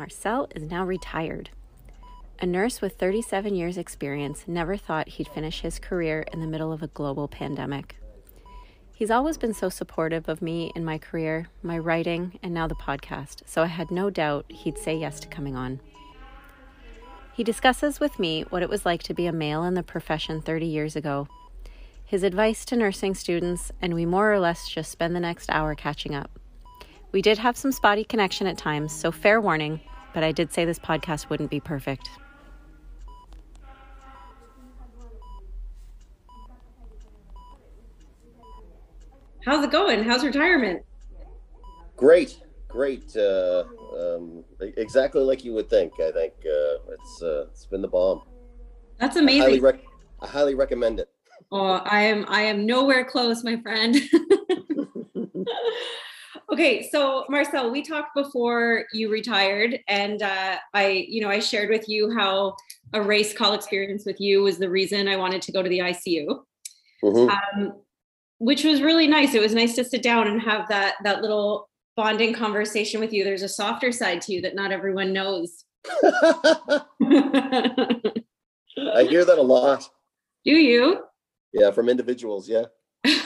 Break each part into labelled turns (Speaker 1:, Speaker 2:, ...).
Speaker 1: Marcel is now retired. A nurse with 37 years' experience never thought he'd finish his career in the middle of a global pandemic. He's always been so supportive of me in my career, my writing, and now the podcast, so I had no doubt he'd say yes to coming on. He discusses with me what it was like to be a male in the profession 30 years ago, his advice to nursing students, and we more or less just spend the next hour catching up. We did have some spotty connection at times, so fair warning, but I did say this podcast wouldn't be perfect.
Speaker 2: How's it going? How's retirement?
Speaker 3: Great, great. Uh, um, exactly like you would think. I think uh, it's uh, it's been the bomb.
Speaker 2: That's
Speaker 3: I highly,
Speaker 2: amazing.
Speaker 3: rec- I highly recommend it.
Speaker 2: Oh, I am I am nowhere close, my friend. okay, so Marcel, we talked before you retired, and uh, I, you know, I shared with you how a race call experience with you was the reason I wanted to go to the ICU,
Speaker 3: Mhm.
Speaker 2: um, which was really nice. It was nice to sit down and have that that little bonding conversation with you. There's a softer side to you that not everyone knows.
Speaker 3: I hear that a lot.
Speaker 2: Do you?
Speaker 3: Yeah, from individuals. Yeah,
Speaker 2: okay,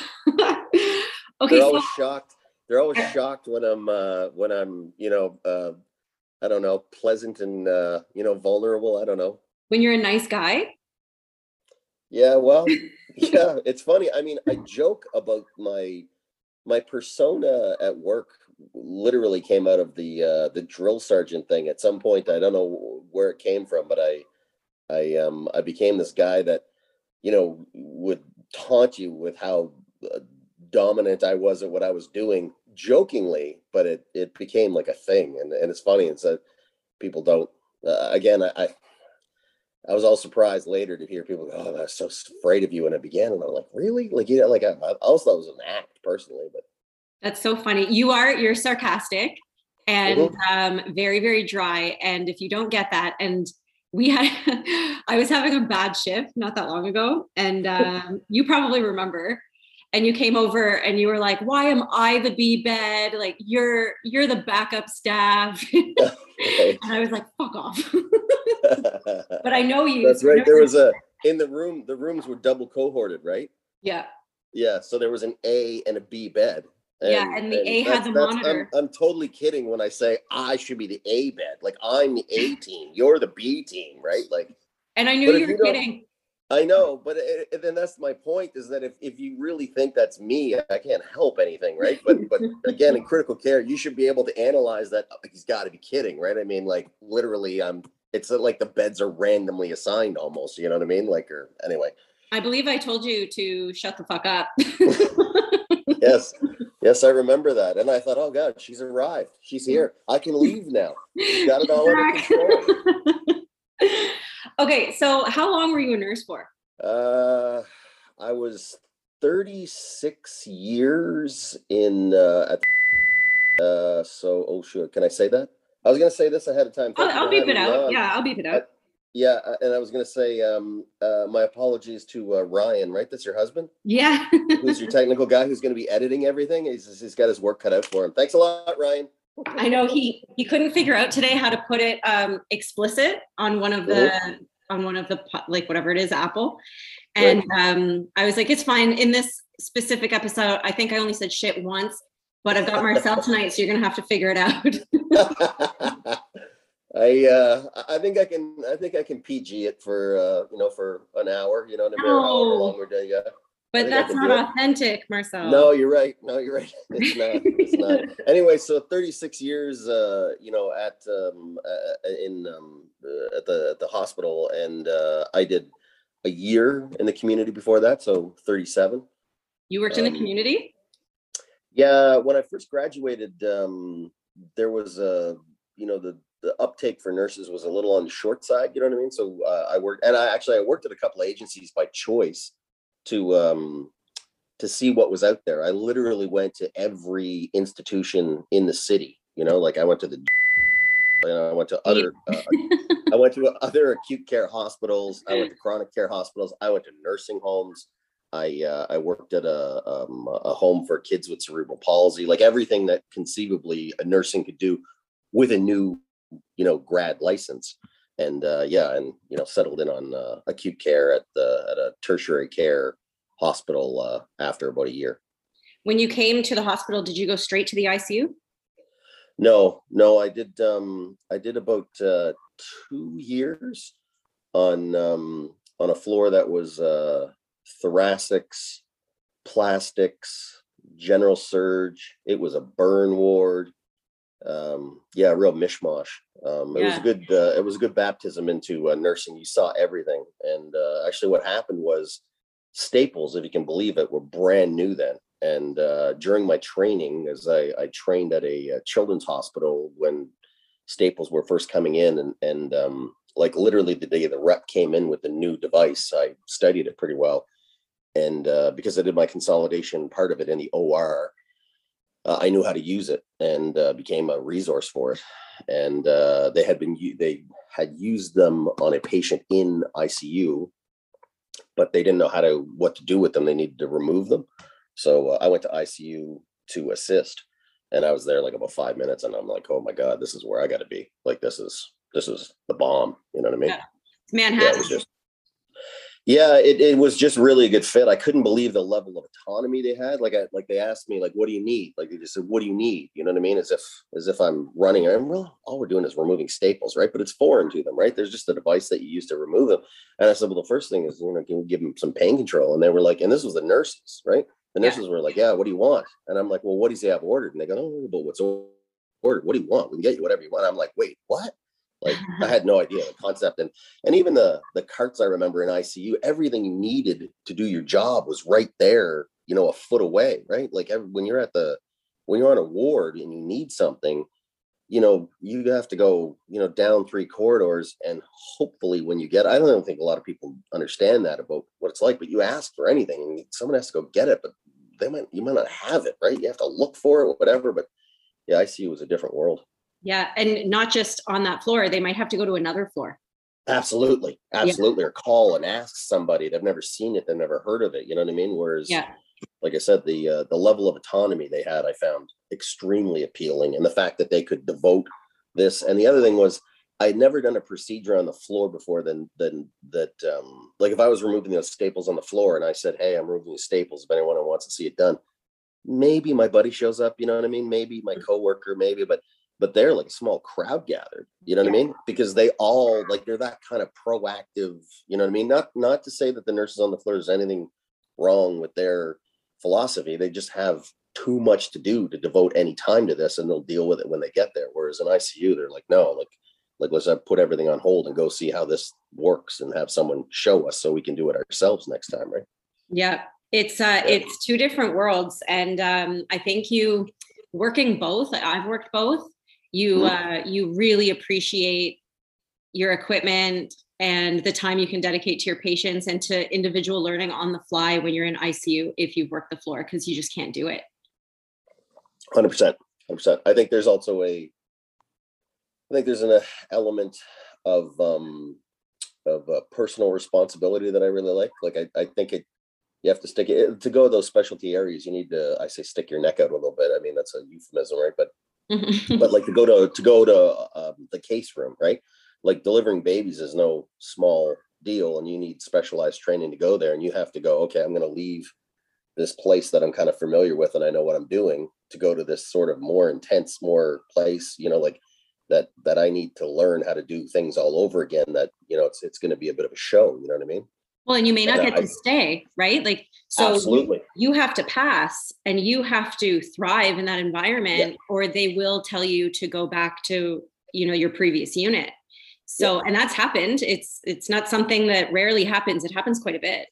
Speaker 3: they're
Speaker 2: so
Speaker 3: shocked. They're always shocked when I'm uh, when I'm you know uh, I don't know pleasant and uh, you know vulnerable. I don't know.
Speaker 2: when you're a nice guy,
Speaker 3: Yeah, well, yeah, it's funny. I mean, I joke about my my persona at work literally came out of the uh the drill sergeant thing at some point. I don't know where it came from, but I I um I became this guy that you know would taunt you with how uh, dominant I was at what I was doing jokingly, but it it became like a thing and and it's funny it's that people don't uh, again I, I I was all surprised later to hear people go, "Oh, I was so afraid of you when it began," and I'm like, "Really?" Like, you know, like I, I also thought it was an act personally, but
Speaker 2: that's so funny. You are you're sarcastic and um, very very dry. And if you don't get that, and we had, I was having a bad shift not that long ago, and um, you probably remember. And you came over and you were like, "Why am I the B bed? Like you're you're the backup staff."
Speaker 3: okay.
Speaker 2: and I was like, "Fuck off." but I know you.
Speaker 3: that's
Speaker 2: so
Speaker 3: right. There was a in the room. The rooms were double cohorted, right?
Speaker 2: yeah.
Speaker 3: Yeah. So there was an A and a B bed.
Speaker 2: Yeah, and the A had the monitor.
Speaker 3: I'm, I'm totally kidding when I say I should be the A bed. Like I'm the A team. You're the B team, right? Like
Speaker 2: And I knew you were kidding.
Speaker 3: I know, but then that's my point is that if, if you really think that's me, I can't help anything, right? But but again, in critical care, you should be able to analyze that. "Oh, He's got to be kidding, right? I mean, like literally, um, it's like the beds are randomly assigned, almost. You know what I mean? Like, or anyway,
Speaker 2: I believe I told you to shut the fuck up.
Speaker 3: yes, yes, I remember that, and I thought, oh god, she's arrived, she's here, I can leave now. She's got it all under control.
Speaker 2: okay, so how long were you a nurse for?
Speaker 3: Uh, I was 36 years in uh, at uh, so oh sure, can I say that? I was gonna say this ahead of time.
Speaker 2: I'll, I'll beep it out.
Speaker 3: on.
Speaker 2: Yeah, I'll beep it out.
Speaker 3: Yeah, uh, and I was gonna say um, uh, my apologies to uh, Ryan. Right, that's your husband,
Speaker 2: Yeah.
Speaker 3: who's your technical guy, who's gonna be editing everything. He's he's got his work cut out for him. Thanks a lot, Ryan.
Speaker 2: I know he he couldn't figure out today how to put it um explicit on one of the on one of the like whatever it is Apple. And um I was like it's fine in this specific episode I think I only said shit once but I've got Marcel tonight so you're going to have to figure it out.
Speaker 3: I uh I think I can I think I can PG it for uh you know for an hour, you know, no matter
Speaker 2: No.
Speaker 3: long we're doing. Yeah.
Speaker 2: But that's not authentic, Marcel.
Speaker 3: No, you're right. No, you're right. It's not. It's not. Anyway, so 36 years, uh, you know, at um, uh, in um, uh, at the at the hospital, and uh, I did a year in the community before that, so 37.
Speaker 2: You worked in the
Speaker 3: Um,
Speaker 2: community?
Speaker 3: Yeah, when I first graduated, um, there was a you know the the uptake for nurses was a little on the short side. You know what I mean? So uh, I worked, and I actually I worked at a couple of agencies by choice to um, to see what was out there. I literally went to every institution in the city. You know, like I went to the, you know, I went to other, uh, I went to other acute care hospitals. I went to chronic care hospitals. I went to nursing homes. I uh, I worked at a um, a home for kids with cerebral palsy. Like everything that conceivably a nursing could do with a new you know grad license and uh, yeah and you know settled in on uh, acute care at the at a tertiary care hospital uh, after about a year.
Speaker 2: When you came to the hospital did you go straight to the icu
Speaker 3: no no i did um i did about uh, two years on um on a floor that was uh thoracics plastics general surge. It was a burn ward um, yeah, real mishmash. Um, it yeah. was a good, uh, it was a good baptism into uh, nursing. You saw everything, and uh, actually, what happened was Staples, if you can believe it, were brand new then. And uh, during my training, as I, I trained at a, a, children's hospital when Staples were first coming in, and and um, like literally the day the rep came in with the new device, I studied it pretty well, and uh, because I did my consolidation part of it in the OR uh, I knew how to use it and uh, became a resource for it. And uh, they had been they had used them on a patient in ICU, but they didn't know how to what to do with them. They needed to remove them. So uh, I went to ICU to assist, and I was there like about five minutes, and I'm like, oh my god, this is where I got to be. Like this is this is the bomb. You know what I mean? Yeah.
Speaker 2: Manhattan.
Speaker 3: Yeah, just, yeah, it, it was just really a good fit. I couldn't believe the level of autonomy they had. Like I like they asked me, like, what do you need? Like they just said, what do you need? You know what I mean? As if as if I'm running. And well, all we're doing is removing staples, right? But it's foreign to them, right? There's just a device that you use to remove them. And I said, well, the first thing is, you know, can we give them some pain control? And they were like, and this was the nurses, right? The nurses yeah. were like, yeah, what do you want? And I'm like, well, what does he have ordered? And they go, oh, but what's ordered? What do you want? We can get you whatever you want. I'm like, wait, what? Like I had no idea the concept, and and even the the carts I remember in ICU, everything you needed to do your job was right there, you know, a foot away, right? Like every, when you're at the when you're on a ward and you need something, you know, you have to go, you know, down three corridors, and hopefully when you get, I don't think a lot of people understand that about what it's like, but you ask for anything, and someone has to go get it, but they might you might not have it, right? You have to look for it, whatever. But yeah, ICU was a different world.
Speaker 2: Yeah. And not just on that floor, they might have to go to another floor.
Speaker 3: Absolutely. Absolutely. Yeah. Or call and ask somebody. They've never seen it. They've never heard of it. You know what I mean? Whereas, yeah. like I said, the uh, the level of autonomy they had, I found extremely appealing. And the fact that they could devote this. And the other thing was, I'd never done a procedure on the floor before than than that um like if I was removing those staples on the floor and I said, Hey, I'm removing the staples if anyone wants to see it done, maybe my buddy shows up, you know what I mean? Maybe my mm. coworker, maybe, but but they're like a small crowd gathered you know what yeah. i mean because they all like they're that kind of proactive you know what i mean not not to say that the nurses on the floor is anything wrong with their philosophy they just have too much to do to devote any time to this and they'll deal with it when they get there whereas in icu they're like no like like let's put everything on hold and go see how this works and have someone show us so we can do it ourselves next time right
Speaker 2: yeah it's uh yeah. it's two different worlds and um i think you working both i've worked both you mm-hmm. uh, you really appreciate your equipment and the time you can dedicate to your patients and to individual learning on the fly when you're in ICU if you've worked the floor because you just can't do it.
Speaker 3: 100%. 100%. I think there's also a I think there's an uh, element of um of uh, personal responsibility that I really like. Like I, I think it you have to stick it to go those specialty areas. You need to I say stick your neck out a little bit. I mean that's a euphemism, right? But Mm-hmm. but like to go to to go to um, the case room, right? Like delivering babies is no small deal, and you need specialized training to go there. And you have to go. Okay, I'm going to leave this place that I'm kind of familiar with, and I know what I'm doing to go to this sort of more intense, more place. You know, like that that I need to learn how to do things all over again. That you know, it's it's going to be a bit of a show. You know what I mean?
Speaker 2: Well, and you may not get to stay, right? Like, so absolutely. you have to pass and you have to thrive in that environment, yeah. or they will tell you to go back to, you know, your previous unit. So, yeah. and that's happened. It's it's not something that rarely happens. It happens quite a bit.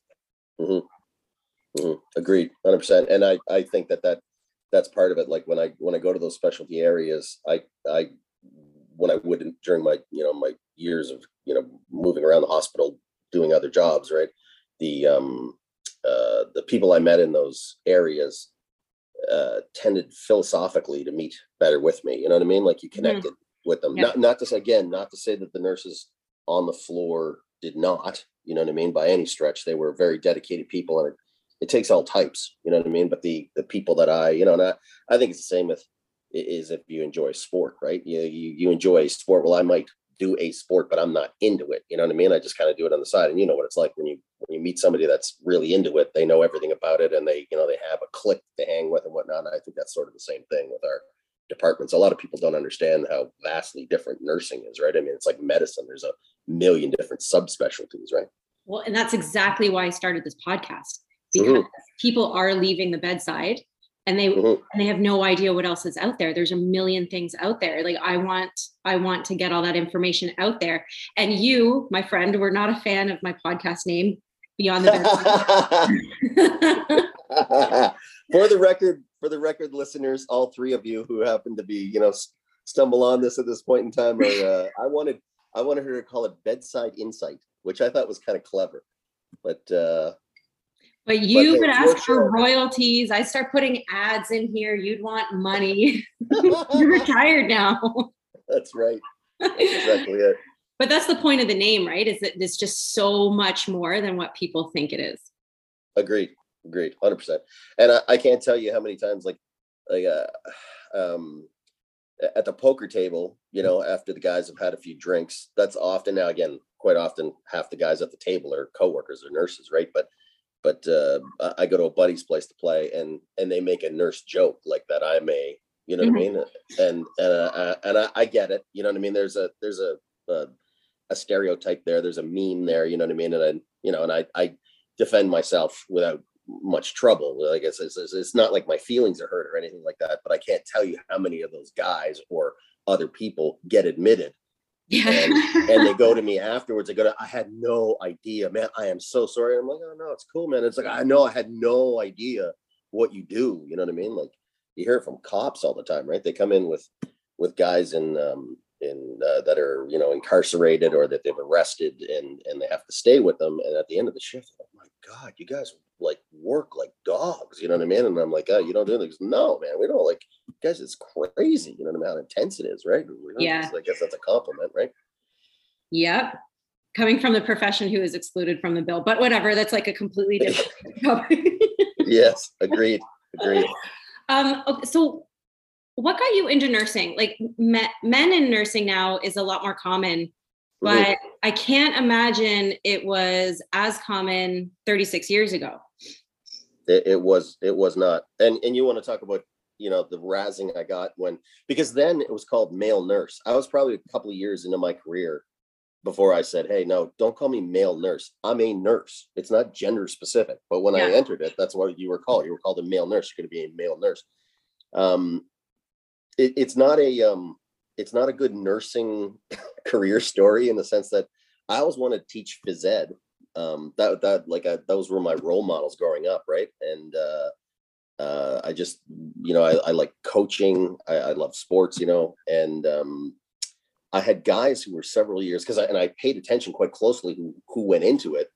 Speaker 3: Mm-hmm. Mm-hmm. Agreed, hundred percent. And I I think that that that's part of it. Like when I when I go to those specialty areas, I I when I wouldn't during my you know my years of you know moving around the hospital doing other jobs, right? The um, uh, the people I met in those areas uh, tended philosophically to meet better with me. You know what I mean? Like you mm-hmm. connected mm-hmm. with them. Yeah. Not not to say again, not to say that the nurses on the floor did not. You know what I mean? By any stretch, they were very dedicated people, and it, it takes all types. You know what I mean? But the the people that I, you know, and I, I think it's the same with is if you enjoy sport, right? You you you enjoy sport. Well, I might do a sport, but I'm not into it. You know what I mean? I just kind of do it on the side. And you know what it's like when you when you meet somebody that's really into it, they know everything about it and they, you know, they have a click to hang with and whatnot. And I think that's sort of the same thing with our departments. A lot of people don't understand how vastly different nursing is, right? I mean, it's like medicine. There's a million different subspecialties, right?
Speaker 2: Well, and that's exactly why I started this podcast because mm-hmm. people are leaving the bedside and they mm-hmm. and they have no idea what else is out there. There's a million things out there. Like i want i want to get all that information out there. And you my friend were not a fan of my podcast name beyond the
Speaker 3: for the record for the record listeners all three of you who happen to be you know stumble on this at this point in time are uh, i wanted i wanted her to call it bedside insight which i thought was kind of clever. But uh
Speaker 2: but you but would ask for royalties. I start putting ads in here. You'd want money. You're retired now.
Speaker 3: That's right. That's exactly it.
Speaker 2: But that's the point of the name, right? Is that it's just so much more than what people think it is.
Speaker 3: Agreed. Agreed. Hundred percent. And I, I, can't tell you how many times, like, like, uh, um, at the poker table, you know, after the guys have had a few drinks, that's often now again, quite often half the guys at the table are coworkers or nurses, right? But but uh, I go to a buddy's place to play, and and they make a nurse joke like that. I'm a, you know mm-hmm. what I mm-hmm. mean? And and uh, and I, I, get it. You know what I mean? There's a there's a, a, a stereotype there. There's a meme there. You know what I mean? And I you know, and I I defend myself without much trouble. Like it's, it's, it's not like my feelings are hurt or anything like that. But I can't tell you how many of those guys or other people get admitted yeah. And, and, they go to me afterwards. They go to, I had no idea, man. I am so sorry. I'm like, oh no, it's cool, man. It's like I know I had no idea what you do. You know what I mean? Like you hear it from cops all the time, right? They come in with with guys in um in uh, that are you know incarcerated or that they've arrested and and they have to stay with them. And at the end of the shift, my god, you guys like work like dogs. You know what I mean? And I'm like, oh, you don't do this? No, man, we don't like guys. It's crazy. You know how intense it is, right?
Speaker 2: Yeah.
Speaker 3: I guess that's a compliment, right?
Speaker 2: Yep. Coming from the profession who is excluded from the bill, but whatever. That's like a completely different topic.
Speaker 3: yes, agreed. Agreed.
Speaker 2: Um, okay, so what got you into nursing? Like me- men in nursing now is a lot more common but. I can't imagine it was as common 36 years ago.
Speaker 3: It, it, was it was not. And and you want to talk about you know the razzing I got when because then it was called male nurse. I was probably a couple of years into my career before I said, "Hey, no, don't call me male nurse. I'm a nurse. It's not gender specific." But when yeah. I entered it, that's what you were called. You were called a male nurse. You're going to be a male nurse. Um, it, it's not a um, it's not a good nursing career story in the sense that I always wanted to teach phys ed. Um, that that like I, those were my role models growing up, right? And uh, uh, I just you know I, I like coaching. I, I, love sports, you know, and um, I had guys who were several years because I and I paid attention quite closely who who went into it.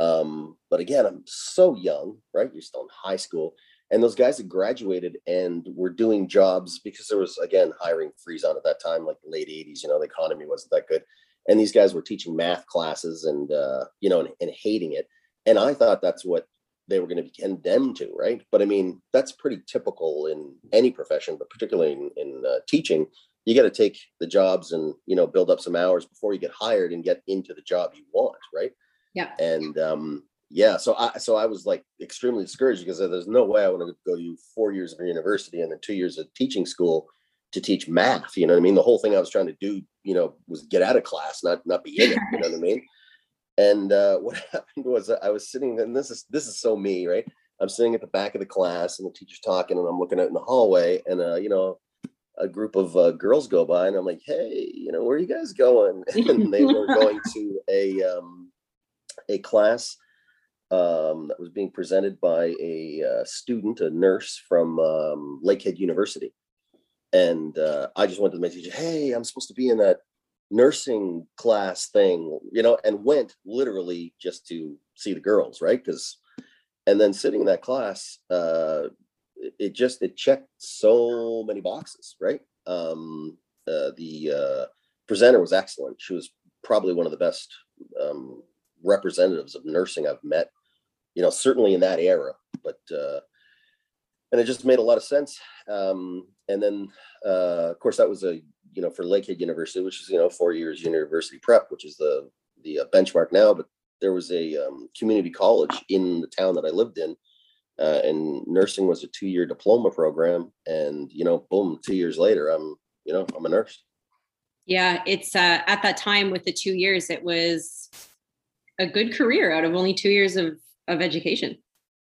Speaker 3: Um, but again, I'm so young, right? You're still in high school and those guys had graduated and were doing jobs because there was again hiring freeze on at that time like late 80s you know the economy wasn't that good. And these guys were teaching math classes and uh, you know and, and, hating it. And i thought that's what they were going to be condemned to right? But i mean that's pretty typical in any profession but particularly in, in uh, teaching. You got to take the jobs and you know build up some hours before you get hired and get into the job you want right?
Speaker 2: Yeah.
Speaker 3: And um yeah so i so i was like extremely discouraged because there's no way i want to go to four years of university and then two years of teaching school to teach math you know what i mean? The whole thing i was trying to do you know was get out of class not not be in it you know what i mean? And uh, what happened was i was sitting and this is this is so me right? I'm sitting at the back of the class and the teacher's talking and i'm looking out in the hallway and uh, you know a group of uh, girls go by and i'm like hey you know where are you guys going? And they were going to a um a class um, that was being presented by a uh, student, a nurse from um, Lakehead University. And uh, I just went to the teacher, hey, I'm supposed to be in that nursing class thing, you know, and went literally just to see the girls, right? Because, and then sitting in that class, uh, it just it checked so many boxes, right? Um, uh, the uh, presenter was excellent. She was probably one of the best um, representatives of nursing I've met you know, certainly in that era. But uh, and it just made a lot of sense. Um, and then, uh, of course, that was a you know for Lakehead University, which is you know four years university prep, which is the the uh, benchmark now. But there was a um, community college in the town that I lived in, uh, and nursing was a two year diploma program. And you know, boom, two years later, I'm you know I'm a nurse.
Speaker 2: Yeah, it's uh, at that time with the two years, it was a good career out of only two years of of education.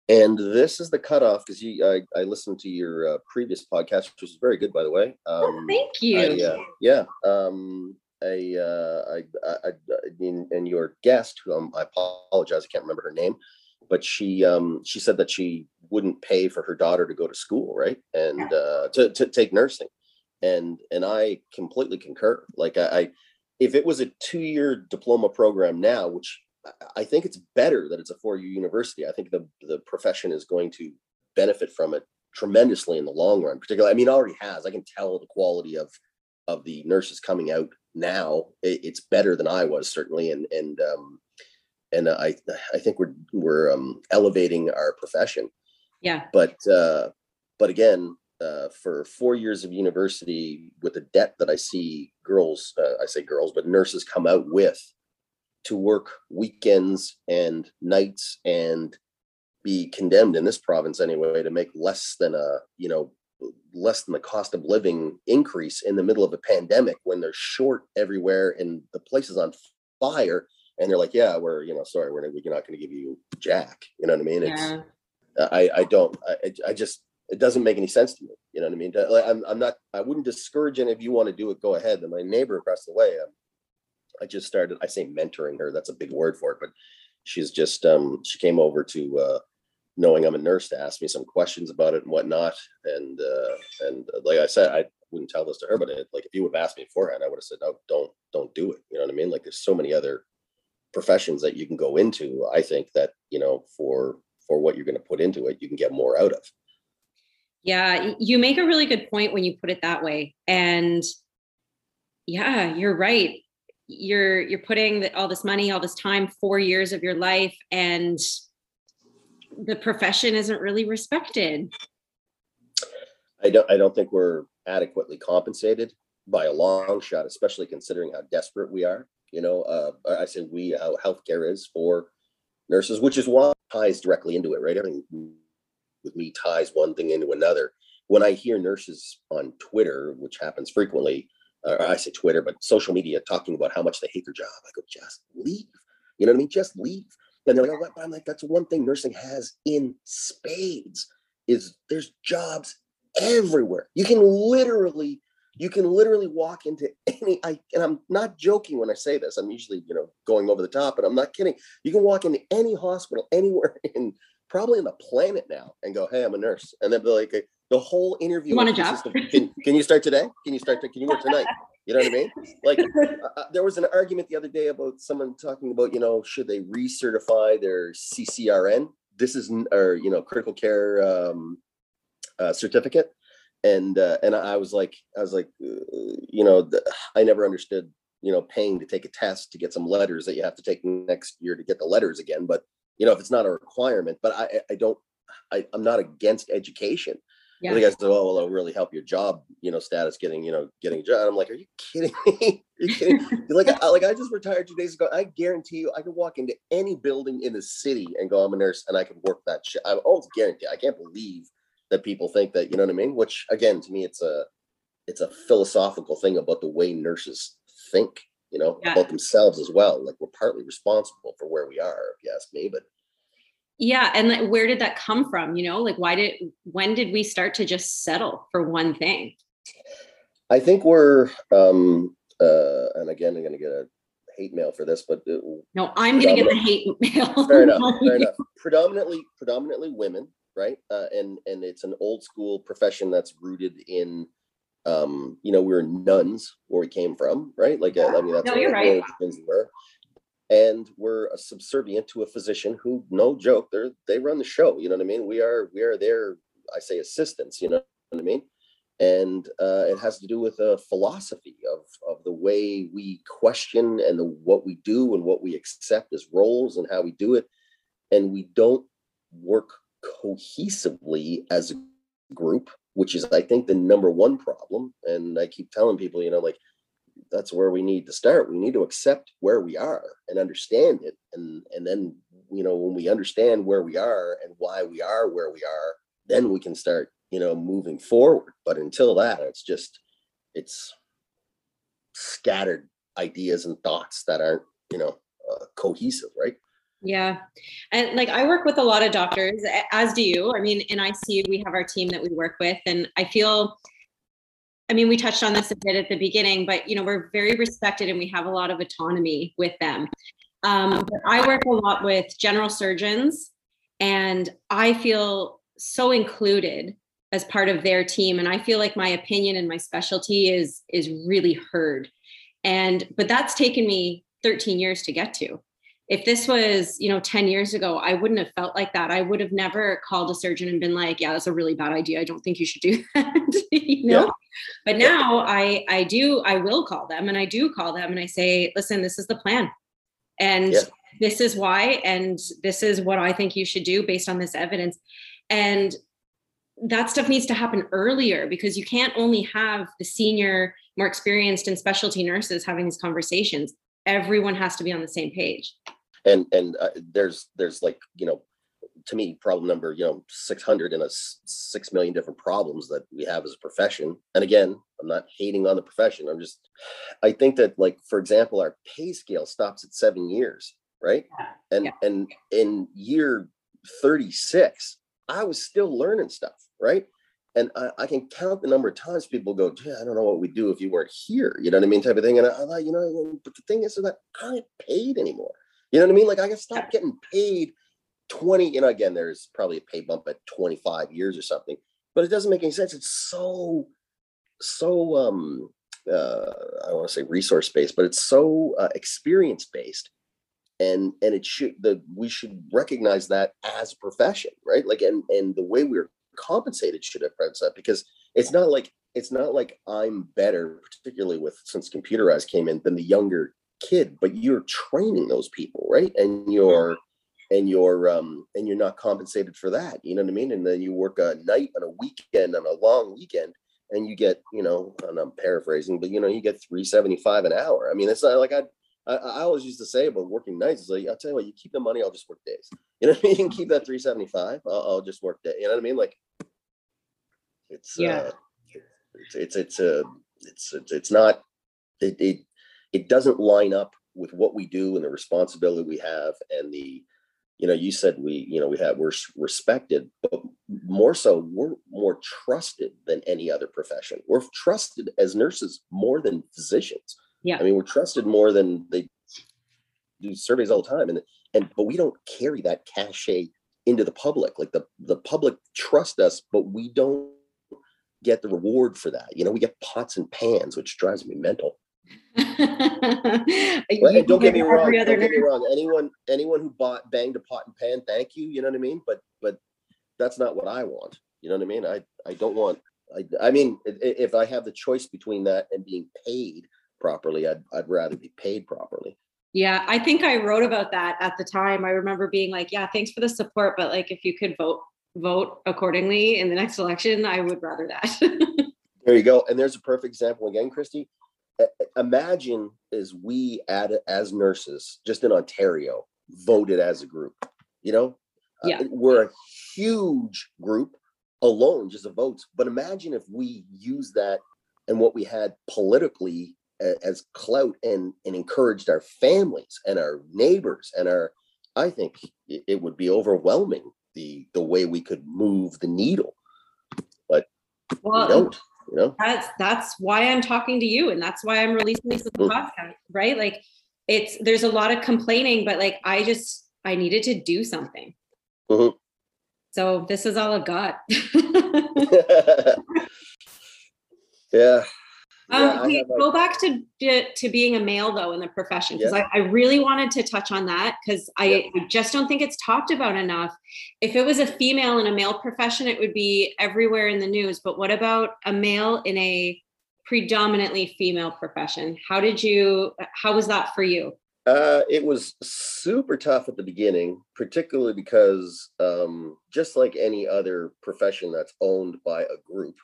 Speaker 3: And this is the cutoff because you, I, I listened to your uh, previous podcast, which was very good, by the way.
Speaker 2: Oh, um, oh, thank you.
Speaker 3: I, uh, yeah. Um, I, uh, I, I, I, mean, and your guest, who um, I apologize, I can't remember her name, but she, um, she said that she wouldn't pay for her daughter to go to school, right, and uh, to to take nursing, and and I completely concur. Like I, I if it was a two-year diploma program now, which I think it's better that it's a four-year university. I think the the profession is going to benefit from it tremendously in the long run. Particularly, I mean, already has. I can tell the quality of of the nurses coming out now. It, it's better than I was certainly, and and um, and I I think we're we're um, elevating our profession.
Speaker 2: Yeah.
Speaker 3: But uh, but again, uh, for four years of university with the debt that I see girls, uh, I say girls, but nurses come out with to work weekends and nights and be condemned in this province anyway to make less than a you know less than the cost of living increase in the middle of a pandemic when they're short everywhere and the place is on fire and they're like yeah we're you know sorry we're, we're not going to give you jack. You know what i mean? It's yeah. i i don't I, I just it doesn't make any sense to me. You know what i mean? I'm, I'm not i wouldn't discourage any of you want to do it go ahead. And my neighbor across the way um, I just started, I say mentoring her, that's a big word for it, but she's just, um, she came over to, uh, knowing I'm a nurse to ask me some questions about it and whatnot. And, uh, and uh, like I said, I wouldn't tell this to her, but it, like, if you would have asked me beforehand, I would have said, no, don't, don't do it. You know what I mean? Like there's so many other professions that you can go into. I think that, you know, for, for what you're going to put into it, you can get more out of.
Speaker 2: Yeah, you make a really good point when you put it that way. And yeah, you're right you're you're putting all this money all this time four years of your life and the profession isn't really respected.
Speaker 3: I don't i don't think we're adequately compensated by a long shot especially considering how desperate we are you know uh, i say we how healthcare is for nurses which is why ties directly into it right? Everything with me ties one thing into another. When i hear nurses on twitter which happens frequently or I say Twitter, but social media talking about how much they hate their job. I go, just leave. You know what I mean? Just leave. And they're like, oh, but I'm like, that's one thing nursing has in spades is there's jobs everywhere. You can literally, you can literally walk into any, I, and I'm not joking when I say this. I'm usually, you know, going over the top, but I'm not kidding. You can walk into any hospital anywhere in probably on the planet now and go, hey, I'm a nurse. And then be like, the whole interview.
Speaker 2: You want a job?
Speaker 3: Can, can, you start today? Can you start? To, can you work tonight? You know what I mean? Like uh, uh, there was an argument the other day about someone talking about, you know, should they recertify their CCRN? This is or you know critical care um, uh, certificate, and uh, and I was like, I was like, uh, you know, the, I never understood, you know, paying to take a test to get some letters that you have to take next year to get the letters again. But you know, if it's not a requirement, but I I don't I, I'm not against education. Yeah. The guy said, "Oh, well, it'll really help your job, you know, status getting, you know, getting a job." I'm like, "Are you kidding me? Are you kidding?" like, I, like I just retired two days ago. I guarantee you, I could walk into any building in the city and go, "I'm a nurse," and I could work that shit. I'm almost guarantee. I can't believe that people think that. You know what I mean? Which, again, to me, it's a, it's a philosophical thing about the way nurses think. You know, yeah. about themselves as well. Like we're partly responsible for where we are, if you ask me. But
Speaker 2: yeah and like, where did that come from you know? Like why did when did we start to just settle for one thing?
Speaker 3: I think we're um uh and again i'm gonna get a hate mail for this but uh,
Speaker 2: no i'm gonna get the hate mail.
Speaker 3: Fair enough fair enough. Predominantly predominantly women right? Uh, and and it's an old school profession that's rooted in um you know we are nuns where we came from right? Like uh, i mean that's
Speaker 2: no, you're right.
Speaker 3: were and we're subservient to a physician who no joke they're they run the show you know what i mean? We are we are their i say assistants you know what i mean? And uh, it has to do with a philosophy of of the way we question and the what we do and what we accept as roles and how we do it. And we don't work cohesively as a group, which is, I think, the number one problem. And I keep telling people, you know, like that's where we need to start. We need to accept where we are and understand it. And and then, you know, when we understand where we are and why we are where we are, then we can start, you know, moving forward. But until that, it's just it's scattered ideas and thoughts that aren't, you know, uh, cohesive, right?
Speaker 2: Yeah. And like I work with a lot of doctors, as do you. I mean, in ICU, we have our team that we work with. And I feel, I mean, we touched on this a bit at the beginning, but you know, we're very respected and we have a lot of autonomy with them. Um, but I work a lot with general surgeons and I feel so included as part of their team. And I feel like my opinion and my specialty is is really heard. And but that's taken me 13 years to get to if this was you know 10 years ago i wouldn't have felt like that. I would have never called a surgeon and been like yeah that's a really bad idea. I don't think you should do that you know? Yeah. but now i i do i will call them and i do call them and i say listen this is the plan. And yeah. this is why and this is what i think you should do based on this evidence. And that stuff needs to happen earlier because you can't only have the senior more experienced and specialty nurses having these conversations. Everyone has to be on the same page
Speaker 3: and and uh, there's there's like you know to me problem number you know 600 in a 6 million different problems that we have as a profession and again i'm not hating on the profession i'm just i think that like for example our pay scale stops at seven years right yeah. and yeah. and in year 36 i was still learning stuff right and I, I, can count the number of times people go, yeah, I don't know what we'd do if you weren't here. You know what I mean? Type of thing. And I, I thought, you know, but the thing is that I don't paid anymore. You know what I mean? Like I can stop getting paid 20, you know, again, there's probably a pay bump at 25 years or something, but it doesn't make any sense. It's so, so, um, uh, I don't want to say resource based, but it's so uh, experience based. And, and it should the we should recognize that as a profession, right? Like and and the way we're compensated should have that because it's not like it's not like I'm better, particularly with since computerized came in, than the younger kid, but you're training those people, right? And you're and you're um and you're not compensated for that. You know what I mean? And then you work a night on a weekend on a long weekend and you get, you know, and I'm paraphrasing, but you know, you get 375 an hour. I mean, it's not like I I, I always used to say about working nights is like, I'll tell you what, you keep the money, I'll just work days. You know what I mean? You can keep that 375, I'll, I'll just work day. You know what I mean? Like it's yeah. Uh, it's it's it's uh, it's it's, it's not it, it it doesn't line up with what we do and the responsibility we have and the you know you said we you know we have we're respected but more so we're more trusted than any other profession. We're trusted as nurses more than physicians.
Speaker 2: Yeah.
Speaker 3: I mean we're trusted more than they do surveys all the time and and but we don't carry that cachet into the public. Like the the public trust us but we don't get the reward for that. You know we get pots and pans which drives me mental well, don't get me wrong. Don't get me wrong. Anyone, anyone who bought banged a pot and pan, thank you. You know what I mean. But, but that's not what I want. You know what I mean. I, I don't want. I, I mean, if I have the choice between that and being paid properly, I'd, I'd rather be paid properly.
Speaker 2: Yeah, I think I wrote about that at the time. I remember being like, "Yeah, thanks for the support, but like, if you could vote vote accordingly in the next election, I would rather that."
Speaker 3: there you go. And there's a perfect example again, Christy imagine as we add as nurses just in ontario voted as a group you know
Speaker 2: uh, yeah. Uh,
Speaker 3: we're a huge group alone just the votes but imagine if we use that and what we had politically as clout and and encouraged our families and our neighbors and our i think it would be overwhelming the the way we could move the needle but well, we don't you know?
Speaker 2: That's that's why i'm talking to you and that's why i'm releasing this podcast right? Like it's there's a lot of complaining but like i just i needed to do something. Mm-hmm. so this is all i've got.
Speaker 3: Yeah
Speaker 2: um, okay, go back to to being a male though in the profession because yeah. I, I, really wanted to touch on that because I, yeah. I, just don't think it's talked about enough. If it was a female in a male profession, it would be everywhere in the news. But what about a male in a predominantly female profession? How did you? How was that for you?
Speaker 3: Uh, it was super tough at the beginning, particularly because um, just like any other profession that's owned by a group,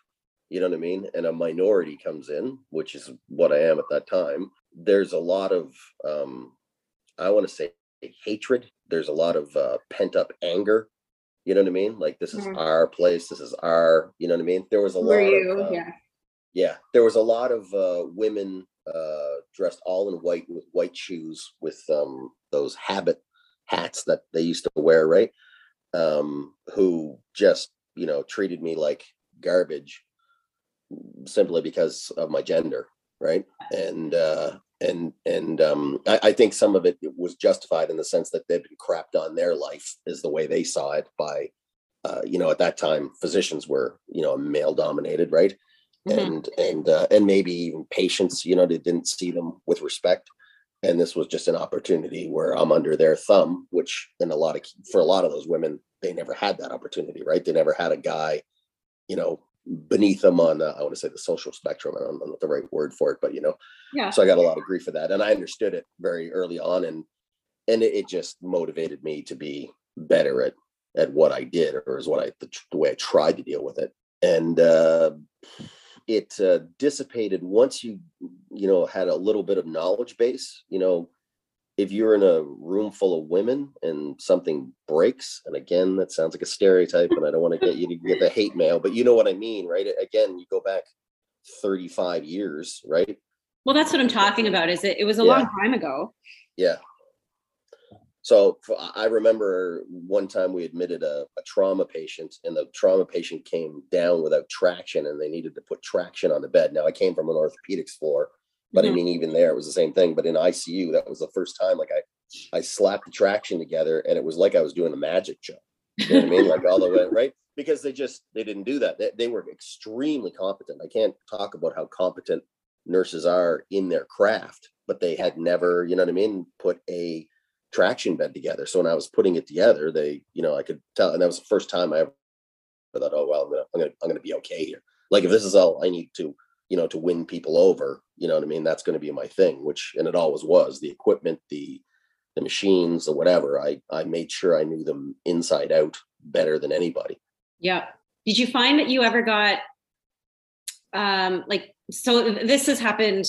Speaker 3: you know what I mean, and a minority comes in, which is what I am at that time. There's a lot of, um, I want to say, hatred. There's a lot of uh, pent up anger. You know what I mean? Like this is
Speaker 2: Mhm.
Speaker 3: our place. This is our. You know what I mean? There was a
Speaker 2: Were
Speaker 3: lot.
Speaker 2: you?
Speaker 3: Of, uh,
Speaker 2: yeah.
Speaker 3: yeah, there was a lot of uh, women uh, dressed all in white with white shoes with um, those habit hats that they used to wear, right? Um, who just you know treated me like garbage simply because of my gender, right? And uh, and and um, I, I think some of it was justified in the sense that they've been crapped on their life, is the way they saw it by. Uh, you know, at that time, physicians were, you know, male dominated, right?
Speaker 2: Mhm.
Speaker 3: and and uh, and maybe even patients you know they didn't see them with respect and this was just an opportunity where i'm under their thumb which in a lot of for a lot of those women they never had that opportunity right they never had a guy you know beneath them on uh, i want to say the social spectrum i don't know the right word for it but you know
Speaker 2: Yeah.
Speaker 3: so i got a lot of grief for that and i understood it very early on and and it, it just motivated me to be better at at what i did or is what i the, the way i tried to deal with it and uh it uh, dissipated once you you know had a little bit of knowledge base you know if you're in a room full of women and something breaks and again that sounds like a stereotype and i don't want to get you to get the hate mail but you know what i mean right again you go back 35 years right
Speaker 2: Well, that's what I'm talking about. Is it? It was a
Speaker 3: Yeah.
Speaker 2: long time ago.
Speaker 3: Yeah. So I remember one time we admitted a, a trauma patient, and the trauma patient came down without traction, and they needed to put traction on the bed. Now I came from an orthopedics floor, but I
Speaker 2: Mhm.
Speaker 3: mean even there it was the same thing. But in ICU, that was the first time like I I slapped the traction together, and it was like I was doing a magic show. You know what I mean? Like all the way right because they just they didn't do that. They, they were extremely competent. I can't talk about how competent nurses are in their craft, but they had never, you know what I mean, put a traction bed together. So when I was putting it together, they, you know, I could tell, and that was the first time I ever thought, oh well, I'm gonna, I'm gonna, I'm gonna be okay here. Like if this is all I need to, you know, to win people over, you know what I mean, that's going to be my thing. Which, and it always was the equipment, the, the machines, the whatever. I, I made sure I knew them inside out better than anybody.
Speaker 2: Yeah. Did you find that you ever got um like so this has happened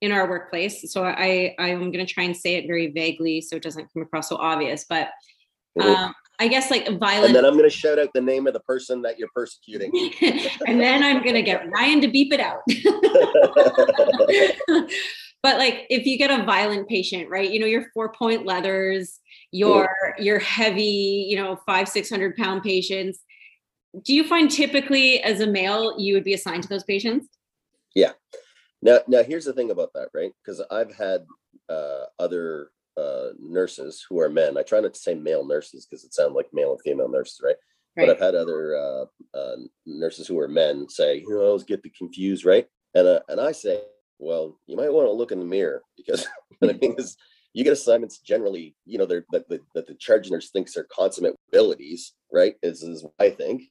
Speaker 2: in our workplace. So I I'm going to try and say it very vaguely so it doesn't come across so obvious, but um I guess like violent.
Speaker 3: and then I'm going to shout out the name of the person that you're persecuting.
Speaker 2: and then I'm going to get Ryan to beep it out. but like if you get a violent patient, right? You know, your four point leathers, your your heavy, you know, five, six hundred pound patients. Do you find typically as a male you would be assigned to those patients? Yeah.
Speaker 3: Now, now here's the thing about that, right? Because I've had uh, other uh, nurses who are men. I try not to say male nurses because it sounds like male and female nurses, right? But I've had other uh, uh, nurses who are men say, you know, I always get the confused, right? And uh, and I say, well, you might want to look in the mirror because I mean is you get assignments generally, you know, they're that the, that the charge nurse thinks are consummate abilities, right? Is is what I think.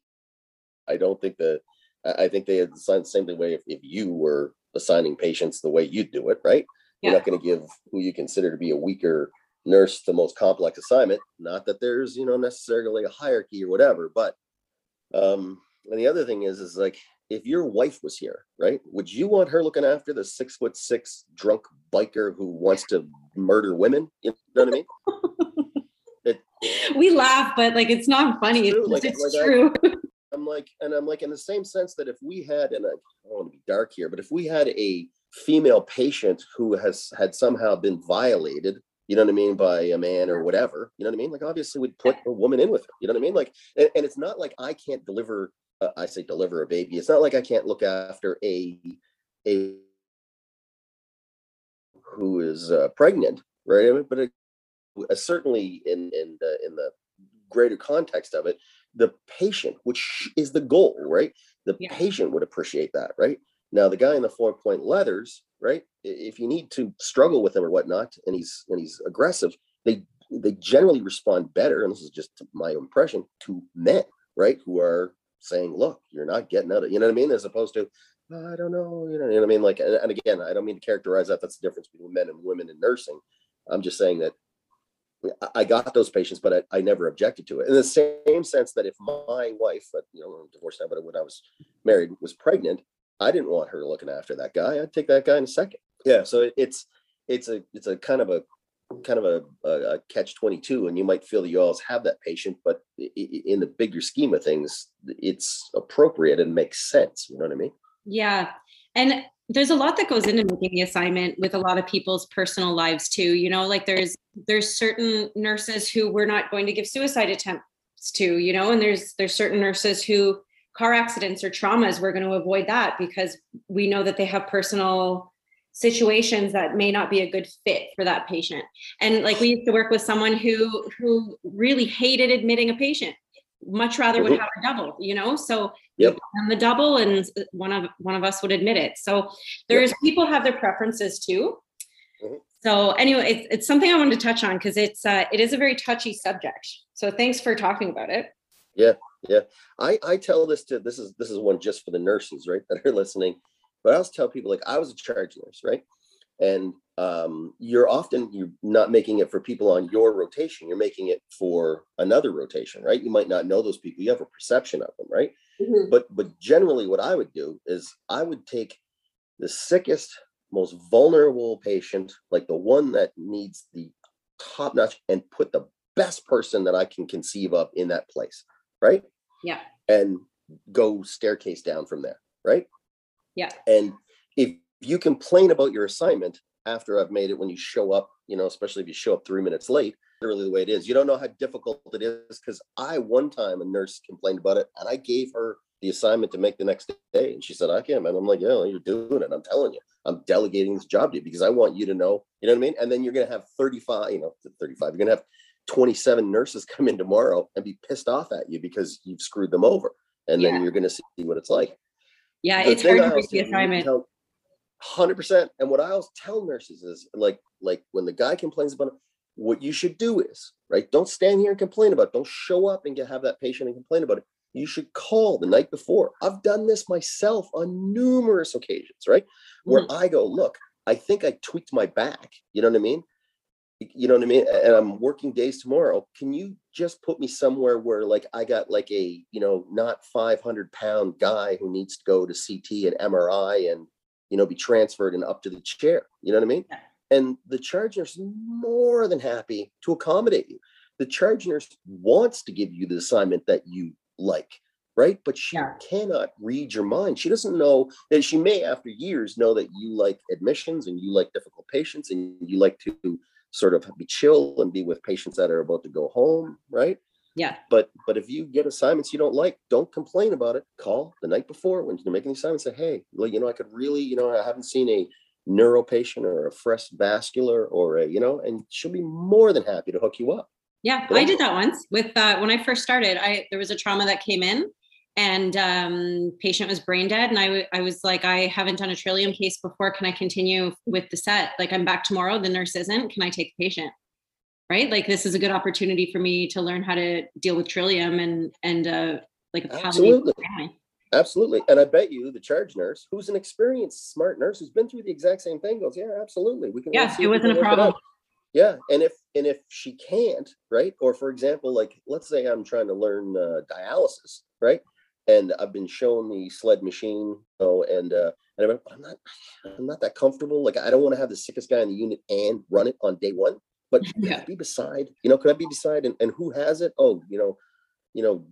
Speaker 3: I don't think that I I think they had assigned the same way if, if you were assigning patients the way you do it, right? You're
Speaker 2: Yeah.
Speaker 3: not going to give who you consider to be a weaker nurse the most complex assignment. Not that there's, you know, necessarily a hierarchy or whatever, but um, and the other thing is, is like if your wife was here, right? Would you want her looking after the six foot six drunk biker who wants to murder women? You know what I mean?
Speaker 2: We laugh, but like it's not funny.
Speaker 3: True,
Speaker 2: It's,
Speaker 3: like-
Speaker 2: it's
Speaker 3: like
Speaker 2: true.
Speaker 3: I'm like, and I'm like, in the same sense that if we had, and I don't want to be dark here, but if we had a female patient who has had somehow been violated, you know what I mean, by a man or whatever, you know what I mean? Like, obviously, we'd put a woman in with her, you know what I mean? Like, and, and it's not like I can't deliver, uh, I say deliver a baby. It's not like I can't look after a, a, who is uh, pregnant, right? But it, uh, certainly in in the in the greater context of it, the patient, which is the goal, right? The
Speaker 2: Yeah.
Speaker 3: patient would appreciate that, right? Now, the guy in the four point leathers, right? If you need to struggle with him or whatnot, and he's and he's aggressive, they they generally respond better, and this is just my impression to men, right? Who are saying, "Look, you're not getting out of," you know what I mean, as opposed to, "I don't know," you know, what I mean. Like, and, and again, I don't mean to characterize that. That's the difference between men and women in nursing. I'm just saying that I got those patients, but I, I never objected to it. In the same sense that if my wife, you know, I'm divorced now, but when I was married, was pregnant, I didn't want her looking after that guy. I'd take that guy in a second. Yeah. So it's, it's a, it's a kind of a, kind of a, a, catch 22 and you might feel that you always have that patient, but in the bigger scheme of things, it's appropriate and makes sense. You know what I mean?
Speaker 2: Yeah. And there's a lot that goes into making the assignment with a lot of people's personal lives too you know like there's there's certain nurses who we're not going to give suicide attempts to you know and there's there's certain nurses who car accidents or traumas we're going to avoid that because we know that they have personal situations that may not be a good fit for that patient and like we used to work with someone who who really hated admitting a patient much rather would mm-hmm. have a double you know so
Speaker 3: yep.
Speaker 2: on the double and one of one of us would admit it so there's yep. people have their preferences too mm-hmm. so anyway it's, it's something i wanted to touch on because it's uh, it is a very touchy subject so thanks for talking about it
Speaker 3: yeah yeah. I i tell this to this is this is one just for the nurses right that are listening. But i also tell people like i was a charge nurse right? And um, you're often you're not making it for people on your rotation. You're making it for another rotation right? You might not know those people. You have a perception of them right? Mm-hmm. but but generally what i would do is i would take the sickest most vulnerable patient like the one that needs the top notch and put the best person that i can conceive of in that place right
Speaker 2: yeah
Speaker 3: and go staircase down from there right
Speaker 2: yeah
Speaker 3: and if you complain about your assignment after I've made it when you show up, you know, especially if you show up three minutes late, literally the way it is. You don't know how difficult it is because I one time a nurse complained about it and I gave her the assignment to make the next day. And she said, I can't, man. I'm like, yeah, you're doing it. I'm telling you, I'm delegating this job to you because I want you to know, you know what I mean? And then you're going to have 35, you know, 35, you're going to have 27 nurses come in tomorrow and be pissed off at you because you've screwed them over. And yeah. then you're going to see what it's like.
Speaker 2: Yeah, the it's hard to read the assignment. Tell,
Speaker 3: Hundred percent. And what I always tell nurses is like, like when the guy complains about it, what you should do is right. Don't stand here and complain about. It. Don't show up and get have that patient and complain about it. You should call the night before. I've done this myself on numerous occasions, right? Where mm-hmm. I go, look, I think I tweaked my back. You know what I mean? You know what I mean? And I'm working days tomorrow. Can you just put me somewhere where like I got like a, you know, not 500 pound guy who needs to go to CT and MRI and you know, be transferred and up to the chair. You know what I mean? Yeah. And the charge nurse is more than happy to accommodate you. The charge nurse wants to give you the assignment that you like, right? But she yeah. cannot read your mind. She doesn't know that she may, after years, know that you like admissions and you like difficult patients and you like to sort of be chill and be with patients that are about to go home, right?
Speaker 2: Yeah.
Speaker 3: But but if you get assignments you don't like, don't complain about it. Call the night before when you're making the assignment. Say, hey, well, you know, I could really, you know, I haven't seen a neuro patient or a fresh vascular or a, you know, and she'll be more than happy to hook you up.
Speaker 2: Yeah, I did that once with uh, when I first started. I there was a trauma that came in, and um, patient was brain dead, and I, w- I was like, I haven't done a trillium case before. Can I continue with the set? Like, I'm back tomorrow. The nurse isn't. Can I take the patient? right like this is a good opportunity for me to learn how to deal with trillium and and uh like
Speaker 3: absolutely absolutely and i bet you the charge nurse who's an experienced smart nurse who's been through the exact same thing goes yeah absolutely
Speaker 2: we can yeah it wasn't a problem
Speaker 3: yeah and if and if she can't right or for example like let's say i'm trying to learn uh, dialysis right and i've been shown the sled machine oh and uh and I'm, I'm not i'm not that comfortable like i don't want to have the sickest guy in the unit and run it on day one but yeah. be beside, you know, could I be beside and, and who has it? Oh, you know, you know,